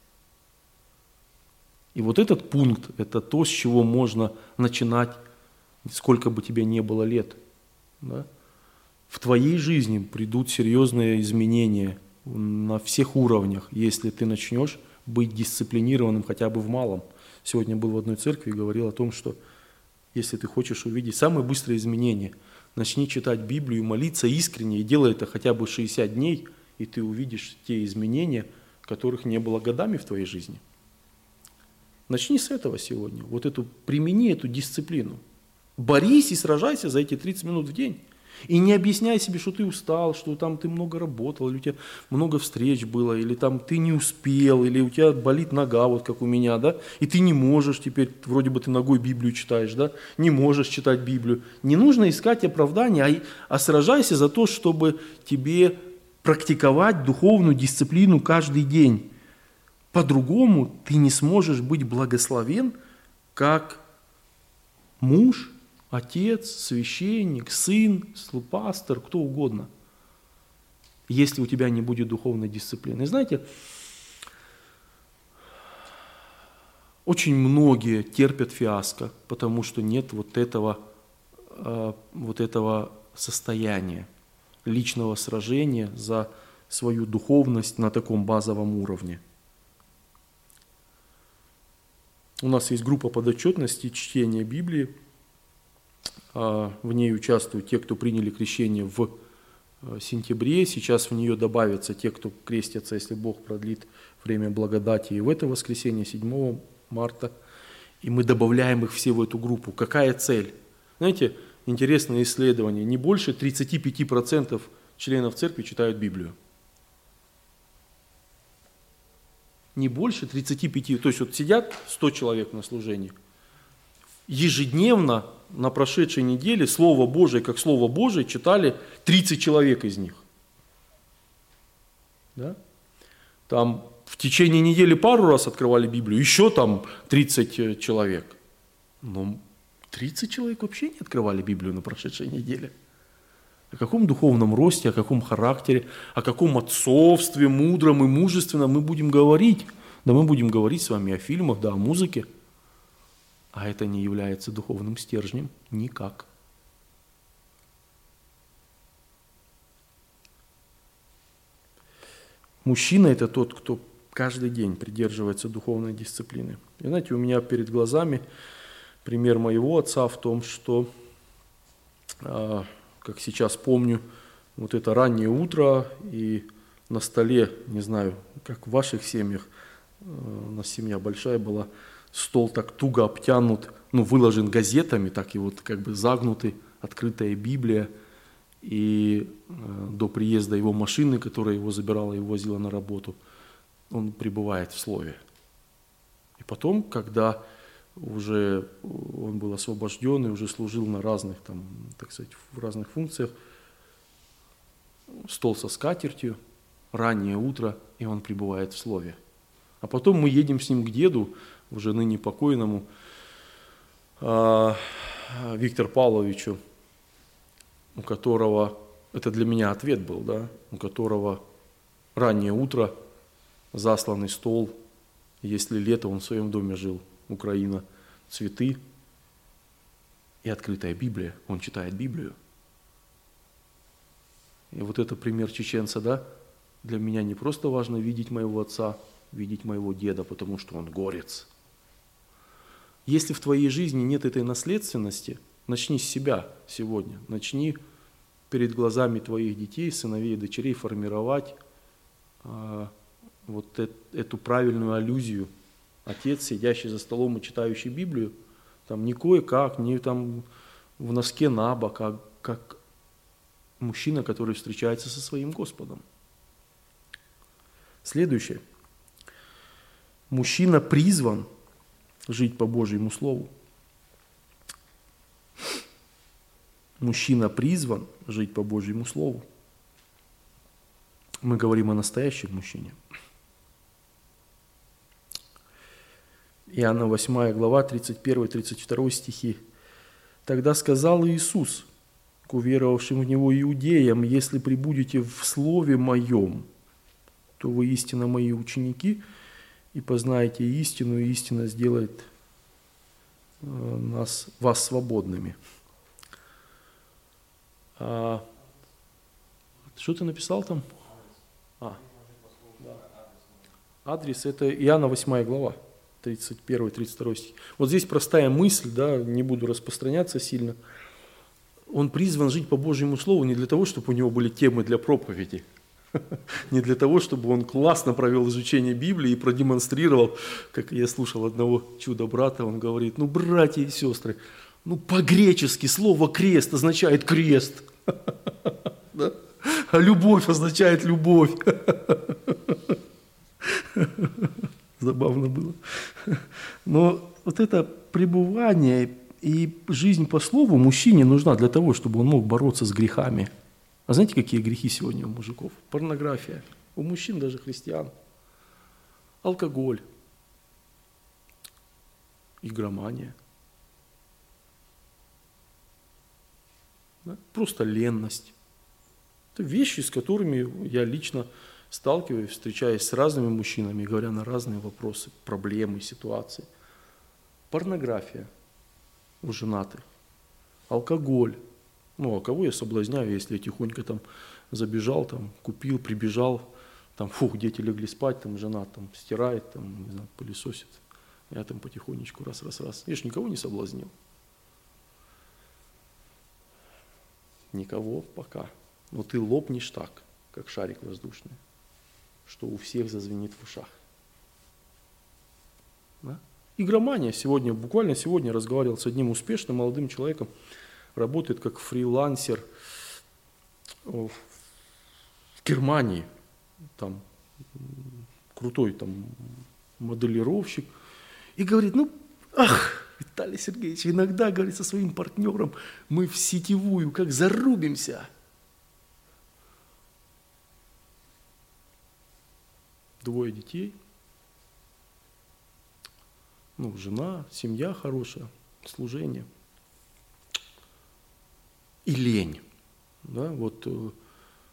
и вот этот пункт – это то, с чего можно начинать, сколько бы тебе не было лет. Да? В твоей жизни придут серьезные изменения на всех уровнях, если ты начнешь быть дисциплинированным хотя бы в малом. Сегодня был в одной церкви и говорил о том, что если ты хочешь увидеть самые быстрые изменения, начни читать Библию молиться искренне, и делай это хотя бы 60 дней, и ты увидишь те изменения, которых не было годами в твоей жизни – Начни с этого сегодня. Вот эту, примени эту дисциплину. Борись и сражайся за эти 30 минут в день. И не объясняй себе, что ты устал, что там ты много работал, или у тебя много встреч было, или там ты не успел, или у тебя болит нога, вот как у меня, да, и ты не можешь теперь, вроде бы ты ногой Библию читаешь, да, не можешь читать Библию. Не нужно искать оправдания, а, а сражайся за то, чтобы тебе практиковать духовную дисциплину каждый день. По-другому ты не сможешь быть благословен, как муж, отец, священник, сын, пастор, кто угодно, если у тебя не будет духовной дисциплины. И знаете, очень многие терпят фиаско, потому что нет вот этого, э, вот этого состояния личного сражения за свою духовность на таком базовом уровне – У нас есть группа подотчетности чтения Библии. А, в ней участвуют те, кто приняли крещение в э, сентябре. Сейчас в нее добавятся те, кто крестятся, если Бог продлит время благодати. И в это воскресенье, 7 марта. И мы добавляем их все в эту группу. Какая цель? Знаете, интересное исследование. Не больше 35% членов церкви читают Библию. не больше 35, то есть вот сидят 100 человек на служении, ежедневно на прошедшей неделе Слово Божие, как Слово Божие, читали 30 человек из них. Да? Там в течение недели пару раз открывали Библию, еще там 30 э, человек. Но 30 человек вообще не открывали Библию на прошедшей неделе – о каком духовном росте, о каком характере, о каком отцовстве мудром и мужественном мы будем говорить. Да мы будем говорить с вами о фильмах, да, о музыке. А это не является духовным стержнем никак. Мужчина – это тот, кто каждый день придерживается духовной дисциплины. И знаете, у меня перед глазами пример моего отца в том, что, а, как сейчас помню, вот это раннее утро и на столе, не знаю, как в ваших семьях, э, у нас семья большая была, стол так туго обтянут, ну, выложен газетами, так и вот как бы загнутый, открытая Библия. И э, до приезда его машины, которая его забирала и возила на работу, он пребывает в Слове. И потом, когда уже он был освобожден и уже служил на разных, там, так сказать, в разных функциях, стол со скатертью, раннее утро, и он пребывает в Слове. А потом мы едем с ним к деду, уже ныне покойному, а, Виктору Павловичу, у которого, это для меня ответ был, да, у которого раннее утро, засланный стол, если лето он в своем доме жил, Украина, цветы и открытая Библия, он читает Библию. И вот это пример чеченца, да, для меня не просто важно видеть моего отца, видеть моего деда, потому что он горец. Если в твоей жизни нет этой наследственности, начни с себя сегодня. Начни перед глазами твоих детей, сыновей и дочерей формировать э, вот э, эту правильную аллюзию. Отец, сидящий за столом и читающий Библию, там не кое-как, не там в носке на бок, а как мужчина, который встречается со своим Господом. Следующее. Мужчина призван жить по Божьему Слову. Мужчина призван жить по Божьему Слову. Мы говорим о настоящем мужчине. Иоанна 8 глава, 31-32 стихи. «Тогда сказал Иисус к уверовавшим в Него иудеям, если прибудете в Слове Моем, то вы истинно мои ученики, и познаете истину, и истина сделает э, нас, вас свободными. А, что ты написал там? А. Адрес – это Иоанна 8 глава, 31-32 стих. Вот здесь простая мысль, да, не буду распространяться сильно. Он призван жить по Божьему Слову не для того, чтобы у него были темы для проповеди – Не для того, чтобы он классно провел изучение Библии и продемонстрировал, как я слушал одного чудо-брата, он говорит, ну, братья и сестры, ну, по-гречески слово «крест» означает «крест», а любовь означает «любовь». Забавно было. Но вот это пребывание и жизнь по слову мужчине нужна для того, чтобы он мог бороться с грехами – а знаете, какие грехи сегодня у мужиков? Порнография. У мужчин, даже христиан. Алкоголь. Игромания. Да? Просто ленность. Это вещи, с которыми я лично сталкиваюсь, встречаясь с разными мужчинами, говоря на разные вопросы, проблемы, ситуации. Порнография у женатых, алкоголь, ну, а кого я соблазняю, если я тихонько там забежал, там, купил, прибежал, там, фух, дети легли спать, там, жена там стирает, там, не знаю, пылесосит. Я там потихонечку раз-раз-раз. Я ж никого не соблазнил. Никого пока. Но ты лопнешь так, как шарик воздушный, что у всех зазвенит в ушах. Да? Игромания сегодня, буквально сегодня разговаривал с одним успешным молодым человеком, работает как фрилансер в Германии, там крутой там моделировщик, и говорит, ну, ах, Виталий Сергеевич, иногда, говорит, со своим партнером мы в сетевую как зарубимся. Двое детей, ну, жена, семья хорошая, служение – и лень. Да, вот, э,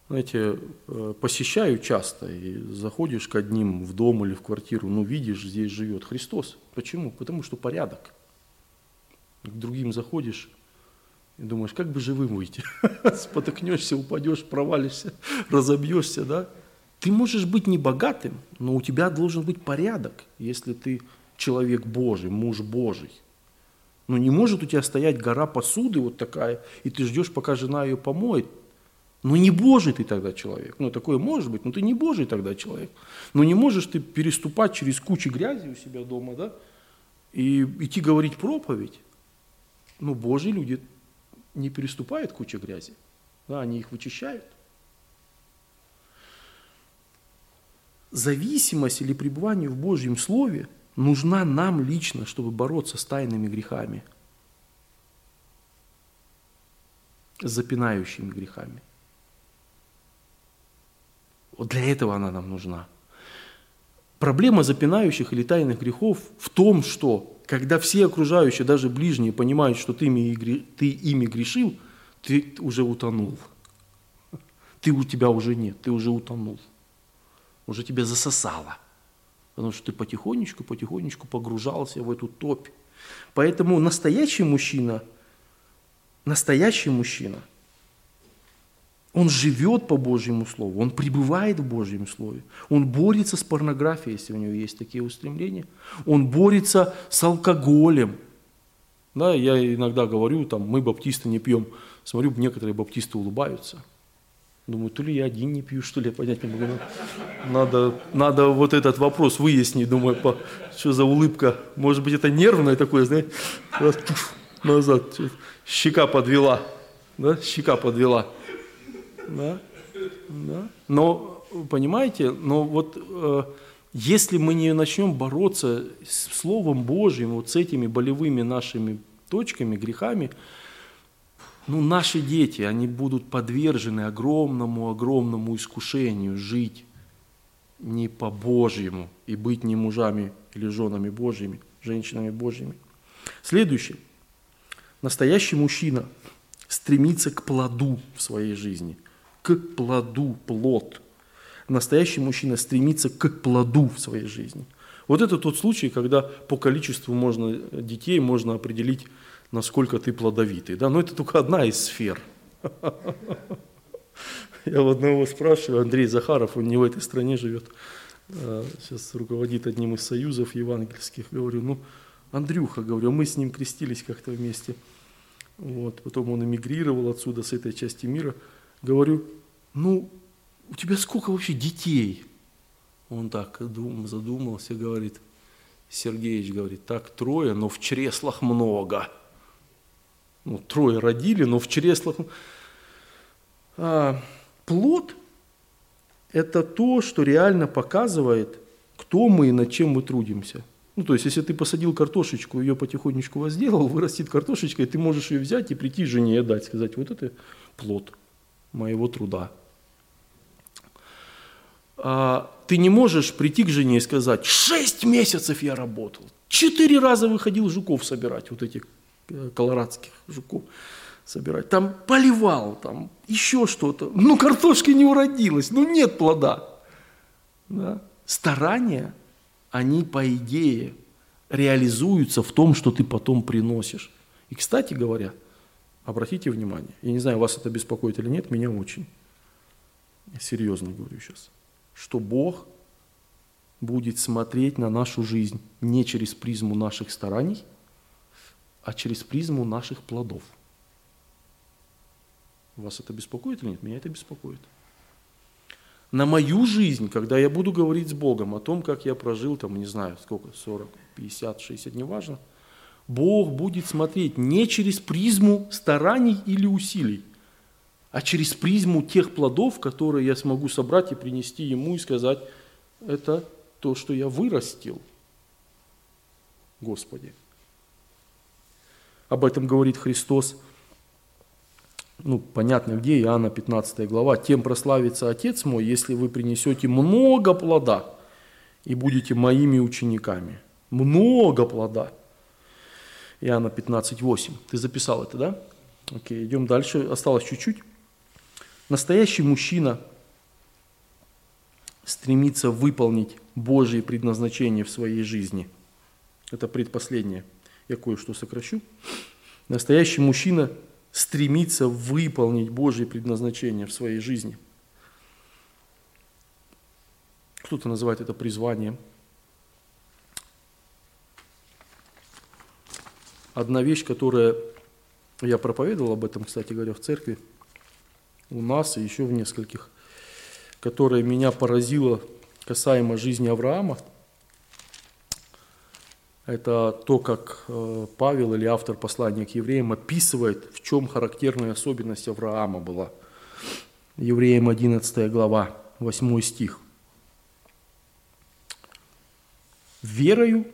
знаете, э, посещаю часто, и заходишь к одним в дом или в квартиру, ну, видишь, здесь живет Христос. Почему? Потому что порядок. К другим заходишь и думаешь, как бы живым выйти? Спотыкнешься, упадешь, провалишься, разобьешься, да? Ты можешь быть не богатым, но у тебя должен быть порядок, если ты человек Божий, муж Божий. Но не может у тебя стоять гора посуды вот такая, и ты ждешь, пока жена ее помоет. Ну не Божий ты тогда человек. Ну такое может быть, но ты не Божий тогда человек. Но не можешь ты переступать через кучу грязи у себя дома, да, и идти говорить проповедь. Ну Божьи люди не переступают кучу грязи, да, они их вычищают. Зависимость или пребывание в Божьем Слове нужна нам лично, чтобы бороться с тайными грехами, с запинающими грехами. Вот для этого она нам нужна. Проблема запинающих или тайных грехов в том, что когда все окружающие, даже ближние, понимают, что ты ими, ты ими грешил, ты уже утонул. Ты у тебя уже нет, ты уже утонул. Уже тебя засосало. Потому что ты потихонечку, потихонечку погружался в эту топь. Поэтому настоящий мужчина, настоящий мужчина – он живет по Божьему Слову, он пребывает в Божьем Слове. Он борется с порнографией, если у него есть такие устремления. Он борется с алкоголем. Да, я иногда говорю, там, мы баптисты не пьем. Смотрю, некоторые баптисты улыбаются. Думаю, то ли я один не пью, что ли, я понять не могу. Надо, надо вот этот вопрос выяснить, думаю, по, что за улыбка. Может быть, это нервное такое, знаете, назад, щека подвела, да, щека подвела. Да? Да? Но, понимаете, но вот э, если мы не начнем бороться с Словом Божьим, вот с этими болевыми нашими точками, грехами, ну, наши дети, они будут подвержены огромному-огромному искушению жить не по Божьему и быть не мужами или женами Божьими, женщинами Божьими. Следующее. Настоящий мужчина стремится к плоду в своей жизни – к плоду, плод. Настоящий мужчина стремится к плоду в своей жизни. Вот это тот случай, когда по количеству можно, детей можно определить, насколько ты плодовитый. Да? Но это только одна из сфер. Я у одного спрашиваю, Андрей Захаров, он не в этой стране живет, а, сейчас руководит одним из союзов евангельских. Говорю, ну, Андрюха, говорю, мы с ним крестились как-то вместе. Вот, потом он эмигрировал отсюда, с этой части мира – Говорю, ну, у тебя сколько вообще детей? Он так дум, задумался, говорит, Сергеевич говорит, так, трое, но в чреслах много. Ну, трое родили, но в чреслах... А, плод – это то, что реально показывает, кто мы и над чем мы трудимся. Ну, то есть, если ты посадил картошечку, ее потихонечку возделал, вырастет картошечка, и ты можешь ее взять и прийти жене и отдать, сказать, вот это плод – моего труда. А, ты не можешь прийти к жене и сказать, шесть месяцев я работал, четыре раза выходил жуков собирать, вот этих э, колорадских жуков собирать, там поливал, там еще что-то, ну картошки не уродилась, ну нет плода. Да? Старания, они по идее реализуются в том, что ты потом приносишь. И, кстати говоря, Обратите внимание, я не знаю, вас это беспокоит или нет, меня очень. Серьезно говорю сейчас. Что Бог будет смотреть на нашу жизнь не через призму наших стараний, а через призму наших плодов. Вас это беспокоит или нет? Меня это беспокоит. На мою жизнь, когда я буду говорить с Богом о том, как я прожил, там, не знаю, сколько, 40, 50, 60, неважно – Бог будет смотреть не через призму стараний или усилий, а через призму тех плодов, которые я смогу собрать и принести Ему и сказать, это то, что я вырастил, Господи. Об этом говорит Христос, ну, понятно где, Иоанна 15 глава, «Тем прославится Отец мой, если вы принесете много плода и будете моими учениками». Много плода – Иоанна 15:8. Ты записал это, да? Окей, идем дальше. Осталось чуть-чуть. Настоящий мужчина стремится выполнить Божье предназначение в своей жизни. Это предпоследнее. Я кое-что сокращу. Настоящий мужчина стремится выполнить Божье предназначение в своей жизни. Кто-то называет это призванием. Одна вещь, которая я проповедовал об этом, кстати говоря, в церкви, у нас и еще в нескольких, которая меня поразила касаемо жизни Авраама, это то, как э, Павел или автор послания к евреям описывает, в чем характерная особенность Авраама была. Евреям 11 глава, 8 стих. «Верою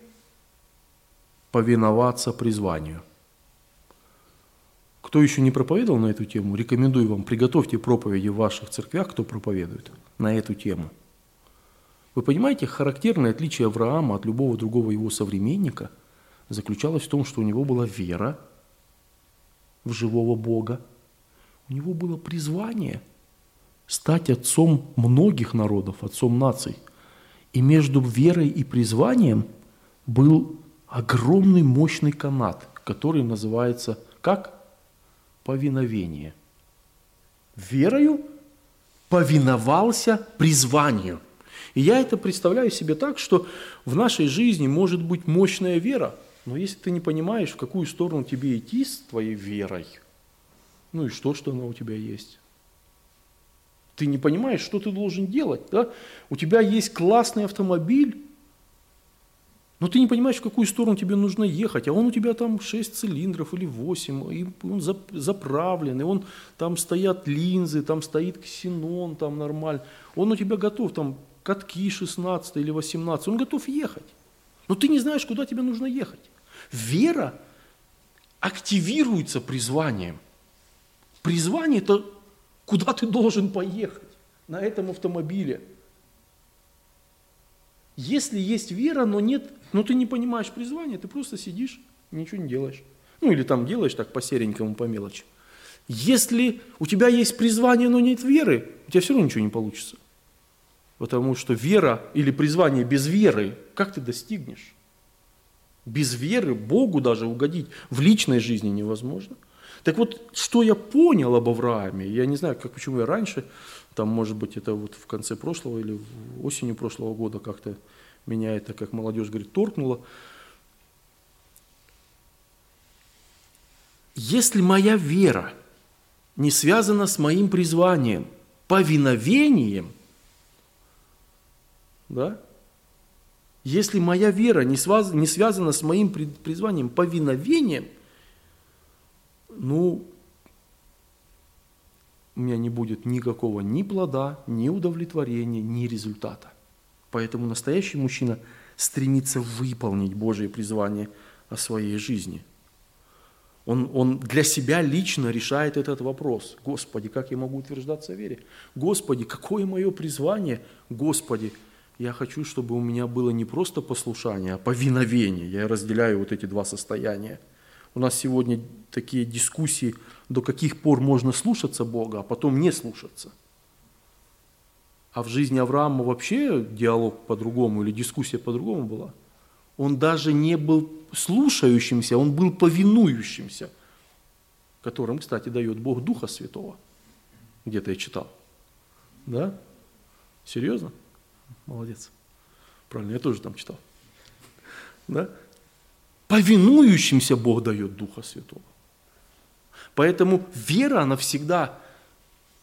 повиноваться призванию». Кто еще не проповедовал на эту тему, рекомендую вам, приготовьте проповеди в ваших церквях, кто проповедует на эту тему. Вы понимаете, характерное отличие Авраама от любого другого его современника заключалось в том, что у него была вера в живого Бога. У него было призвание стать отцом многих народов, отцом наций. И между верой и призванием был огромный мощный канат, который называется как? повиновение. Верою повиновался призванию. И я это представляю себе так, что в нашей жизни может быть мощная вера, но если ты не понимаешь, в какую сторону тебе идти с твоей верой, ну и что, что она у тебя есть? Ты не понимаешь, что ты должен делать. Да? У тебя есть классный автомобиль, но ты не понимаешь, в какую сторону тебе нужно ехать, а он у тебя там 6 цилиндров или 8, и он заправлен, и он, там стоят линзы, там стоит ксенон, там нормально. Он у тебя готов, там катки 16 или 18, он готов ехать. Но ты не знаешь, куда тебе нужно ехать. Вера активируется призванием. Призвание – это куда ты должен поехать на этом автомобиле – если есть вера, но нет, но ты не понимаешь призвания, ты просто сидишь, ничего не делаешь. Ну или там делаешь так по серенькому, по мелочи. Если у тебя есть призвание, но нет веры, у тебя все равно ничего не получится. Потому что вера или призвание без веры, как ты достигнешь? Без веры Богу даже угодить в личной жизни невозможно. Так вот, что я понял об Аврааме, я не знаю, как, почему я раньше там, может быть, это вот в конце прошлого или осенью прошлого года как-то меня это, как молодежь говорит, торкнуло. Если моя вера не связана с моим призванием, повиновением, да, если моя вера не связана с моим призванием, повиновением, ну, у меня не будет никакого ни плода, ни удовлетворения, ни результата. Поэтому настоящий мужчина стремится выполнить Божие призвание о своей жизни. Он, он для себя лично решает этот вопрос. Господи, как я могу утверждаться в вере? Господи, какое мое призвание? Господи, я хочу, чтобы у меня было не просто послушание, а повиновение. Я разделяю вот эти два состояния – у нас сегодня такие дискуссии, до каких пор можно слушаться Бога, а потом не слушаться. А в жизни Авраама вообще диалог по-другому или дискуссия по-другому была. Он даже не был слушающимся, он был повинующимся, которым, кстати, дает Бог Духа Святого. Где-то я читал. Да? Серьезно? Молодец. Правильно, я тоже там читал. Да? Повинующимся Бог дает Духа Святого. Поэтому вера, она всегда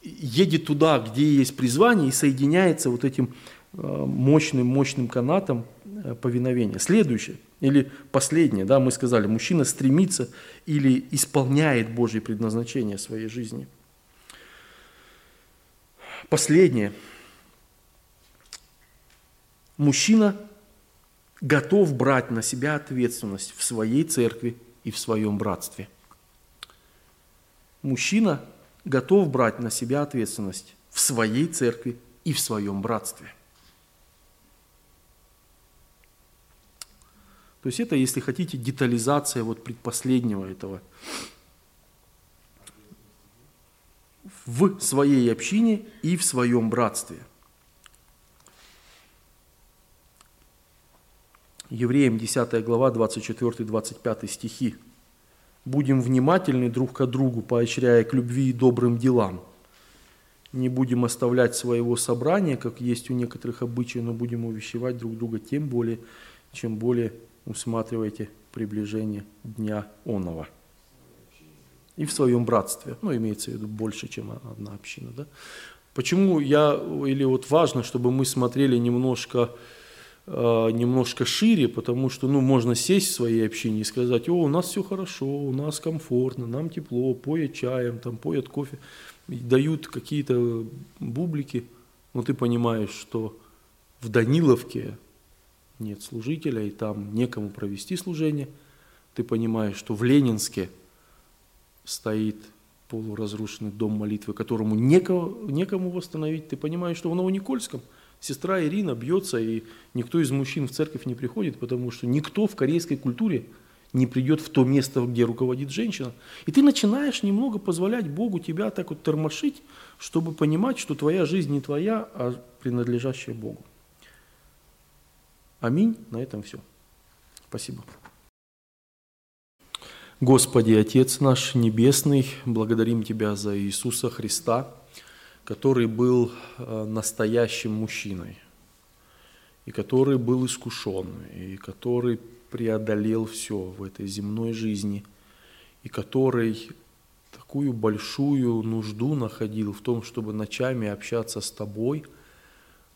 едет туда, где есть призвание, и соединяется вот этим мощным-мощным э, канатом э, повиновения. Следующее, или последнее, да, мы сказали, мужчина стремится или исполняет Божье предназначение своей жизни. Последнее. Мужчина готов брать на себя ответственность в своей церкви и в своем братстве. Мужчина готов брать на себя ответственность в своей церкви и в своем братстве. То есть это, если хотите, детализация вот предпоследнего этого. В своей общине и в своем братстве – Евреям 10 глава 24-25 стихи. Будем внимательны друг к другу, поощряя к любви и добрым делам. Не будем оставлять своего собрания, как есть у некоторых обычаев, но будем увещевать друг друга тем более, чем более усматриваете приближение Дня Онова. И в своем братстве, ну, имеется в виду больше, чем одна община, да. Почему я, или вот важно, чтобы мы смотрели немножко немножко шире, потому что ну, можно сесть в своей общине и сказать, о, у нас все хорошо, у нас комфортно, нам тепло, поят чаем, там, поят кофе, дают какие-то бублики, но ты понимаешь, что в Даниловке нет служителя, и там некому провести служение. Ты понимаешь, что в Ленинске стоит полуразрушенный дом молитвы, которому некому, некому восстановить. Ты понимаешь, что в Новоникольском – Сестра Ирина бьется, и никто из мужчин в церковь не приходит, потому что никто в корейской культуре не придет в то место, где руководит женщина. И ты начинаешь немного позволять Богу тебя так вот тормошить, чтобы понимать, что твоя жизнь не твоя, а принадлежащая Богу. Аминь. На этом все. Спасибо. Господи, Отец наш Небесный, благодарим Тебя за Иисуса Христа, который был э, настоящим мужчиной, и который был искушен, и который преодолел все в этой земной жизни, и который такую большую нужду находил в том, чтобы ночами общаться с Тобой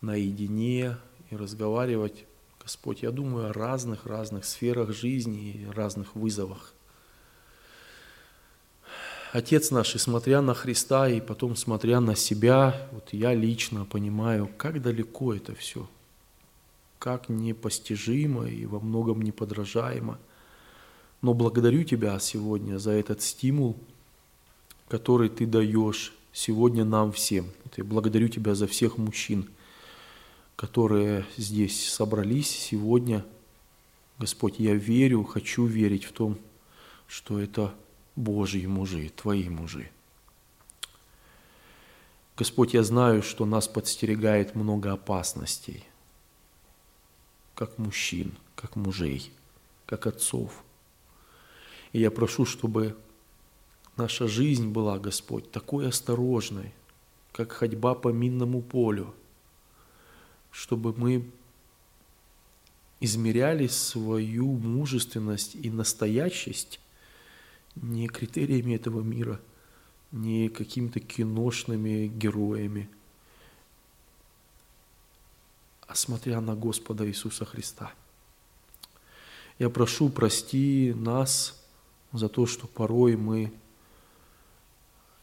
наедине и разговаривать, Господь, я думаю, о разных-разных сферах жизни и разных вызовах. Отец наш, и смотря на Христа, и потом смотря на себя, вот я лично понимаю, как далеко это все, как непостижимо и во многом неподражаемо. Но благодарю Тебя сегодня за этот стимул, который Ты даешь сегодня нам всем. Я благодарю Тебя за всех мужчин, которые здесь собрались сегодня. Господь, я верю, хочу верить в том, что это Божьи мужи, Твои мужи. Господь, я знаю, что нас подстерегает много опасностей, как мужчин, как мужей, как отцов. И я прошу, чтобы наша жизнь была, Господь, такой осторожной, как ходьба по минному полю, чтобы мы измеряли свою мужественность и настоящесть не критериями этого мира, не какими-то киношными героями, а смотря на Господа Иисуса Христа. Я прошу, прости нас за то, что порой мы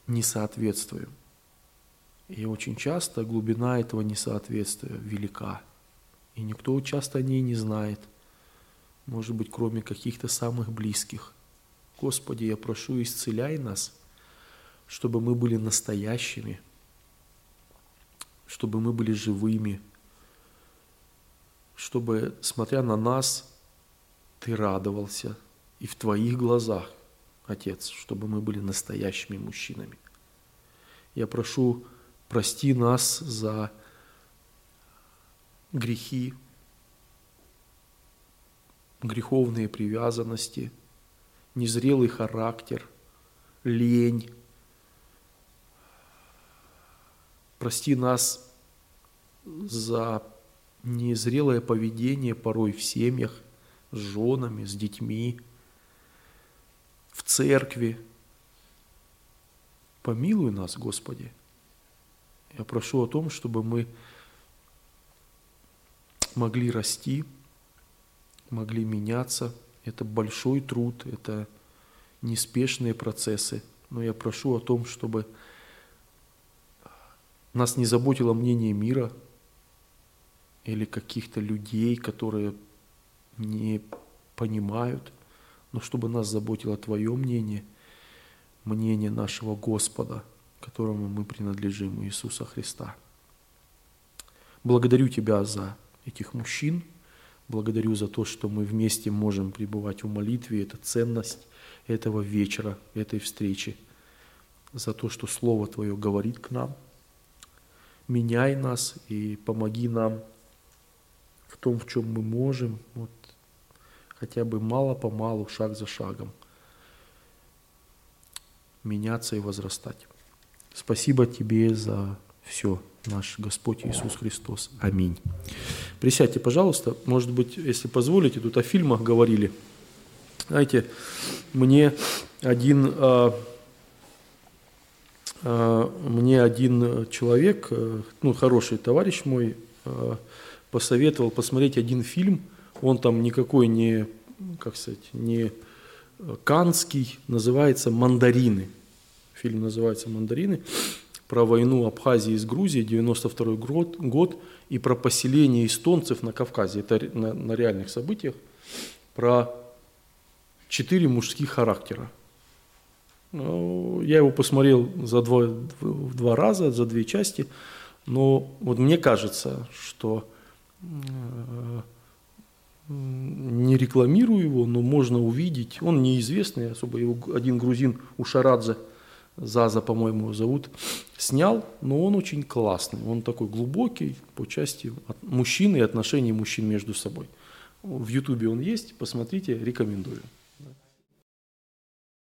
не соответствуем. И очень часто глубина этого несоответствия велика. И никто часто о ней не знает, может быть, кроме каких-то самых близких – Господи, я прошу, исцеляй нас, чтобы мы были настоящими, чтобы мы были живыми, чтобы, смотря на нас, Ты радовался и в Твоих глазах, Отец, чтобы мы были настоящими мужчинами. Я прошу, прости нас за грехи, греховные привязанности – незрелый характер, лень. Прости нас за незрелое поведение порой в семьях, с женами, с детьми, в церкви. Помилуй нас, Господи. Я прошу о том, чтобы мы могли расти, могли меняться – это большой труд, это неспешные процессы. Но я прошу о том, чтобы нас не заботило мнение мира или каких-то людей, которые не понимают, но чтобы нас заботило Твое мнение, мнение нашего Господа, которому мы принадлежим, Иисуса Христа. Благодарю Тебя за этих мужчин – Благодарю за то, что мы вместе можем пребывать в молитве. Это ценность этого вечера, этой встречи. За то, что Слово Твое говорит к нам. Меняй нас и помоги нам в том, в чем мы можем, вот, хотя бы мало-помалу, шаг за шагом, меняться и возрастать. Спасибо тебе за все, наш Господь Иисус Христос. Аминь. Присядьте, пожалуйста. Может быть, если позволите, тут о фильмах говорили. Знаете, мне один, а, а, мне один человек, а, ну, хороший товарищ мой, а, посоветовал посмотреть один фильм. Он там никакой не, как сказать, не канский, называется «Мандарины». Фильм называется «Мандарины» про войну Абхазии с Грузией, 92 год, и про поселение эстонцев на Кавказе. Это на, на реальных событиях. Про четыре мужских характера. Ну, я его посмотрел за два, два раза, за две части, но вот мне кажется, что не рекламирую его, но можно увидеть. Он неизвестный особо, его один грузин Ушарадзе, Заза, по-моему, зовут, снял, но он очень классный. Он такой глубокий по части мужчин и отношений мужчин между собой. В Ютубе он есть, посмотрите, рекомендую.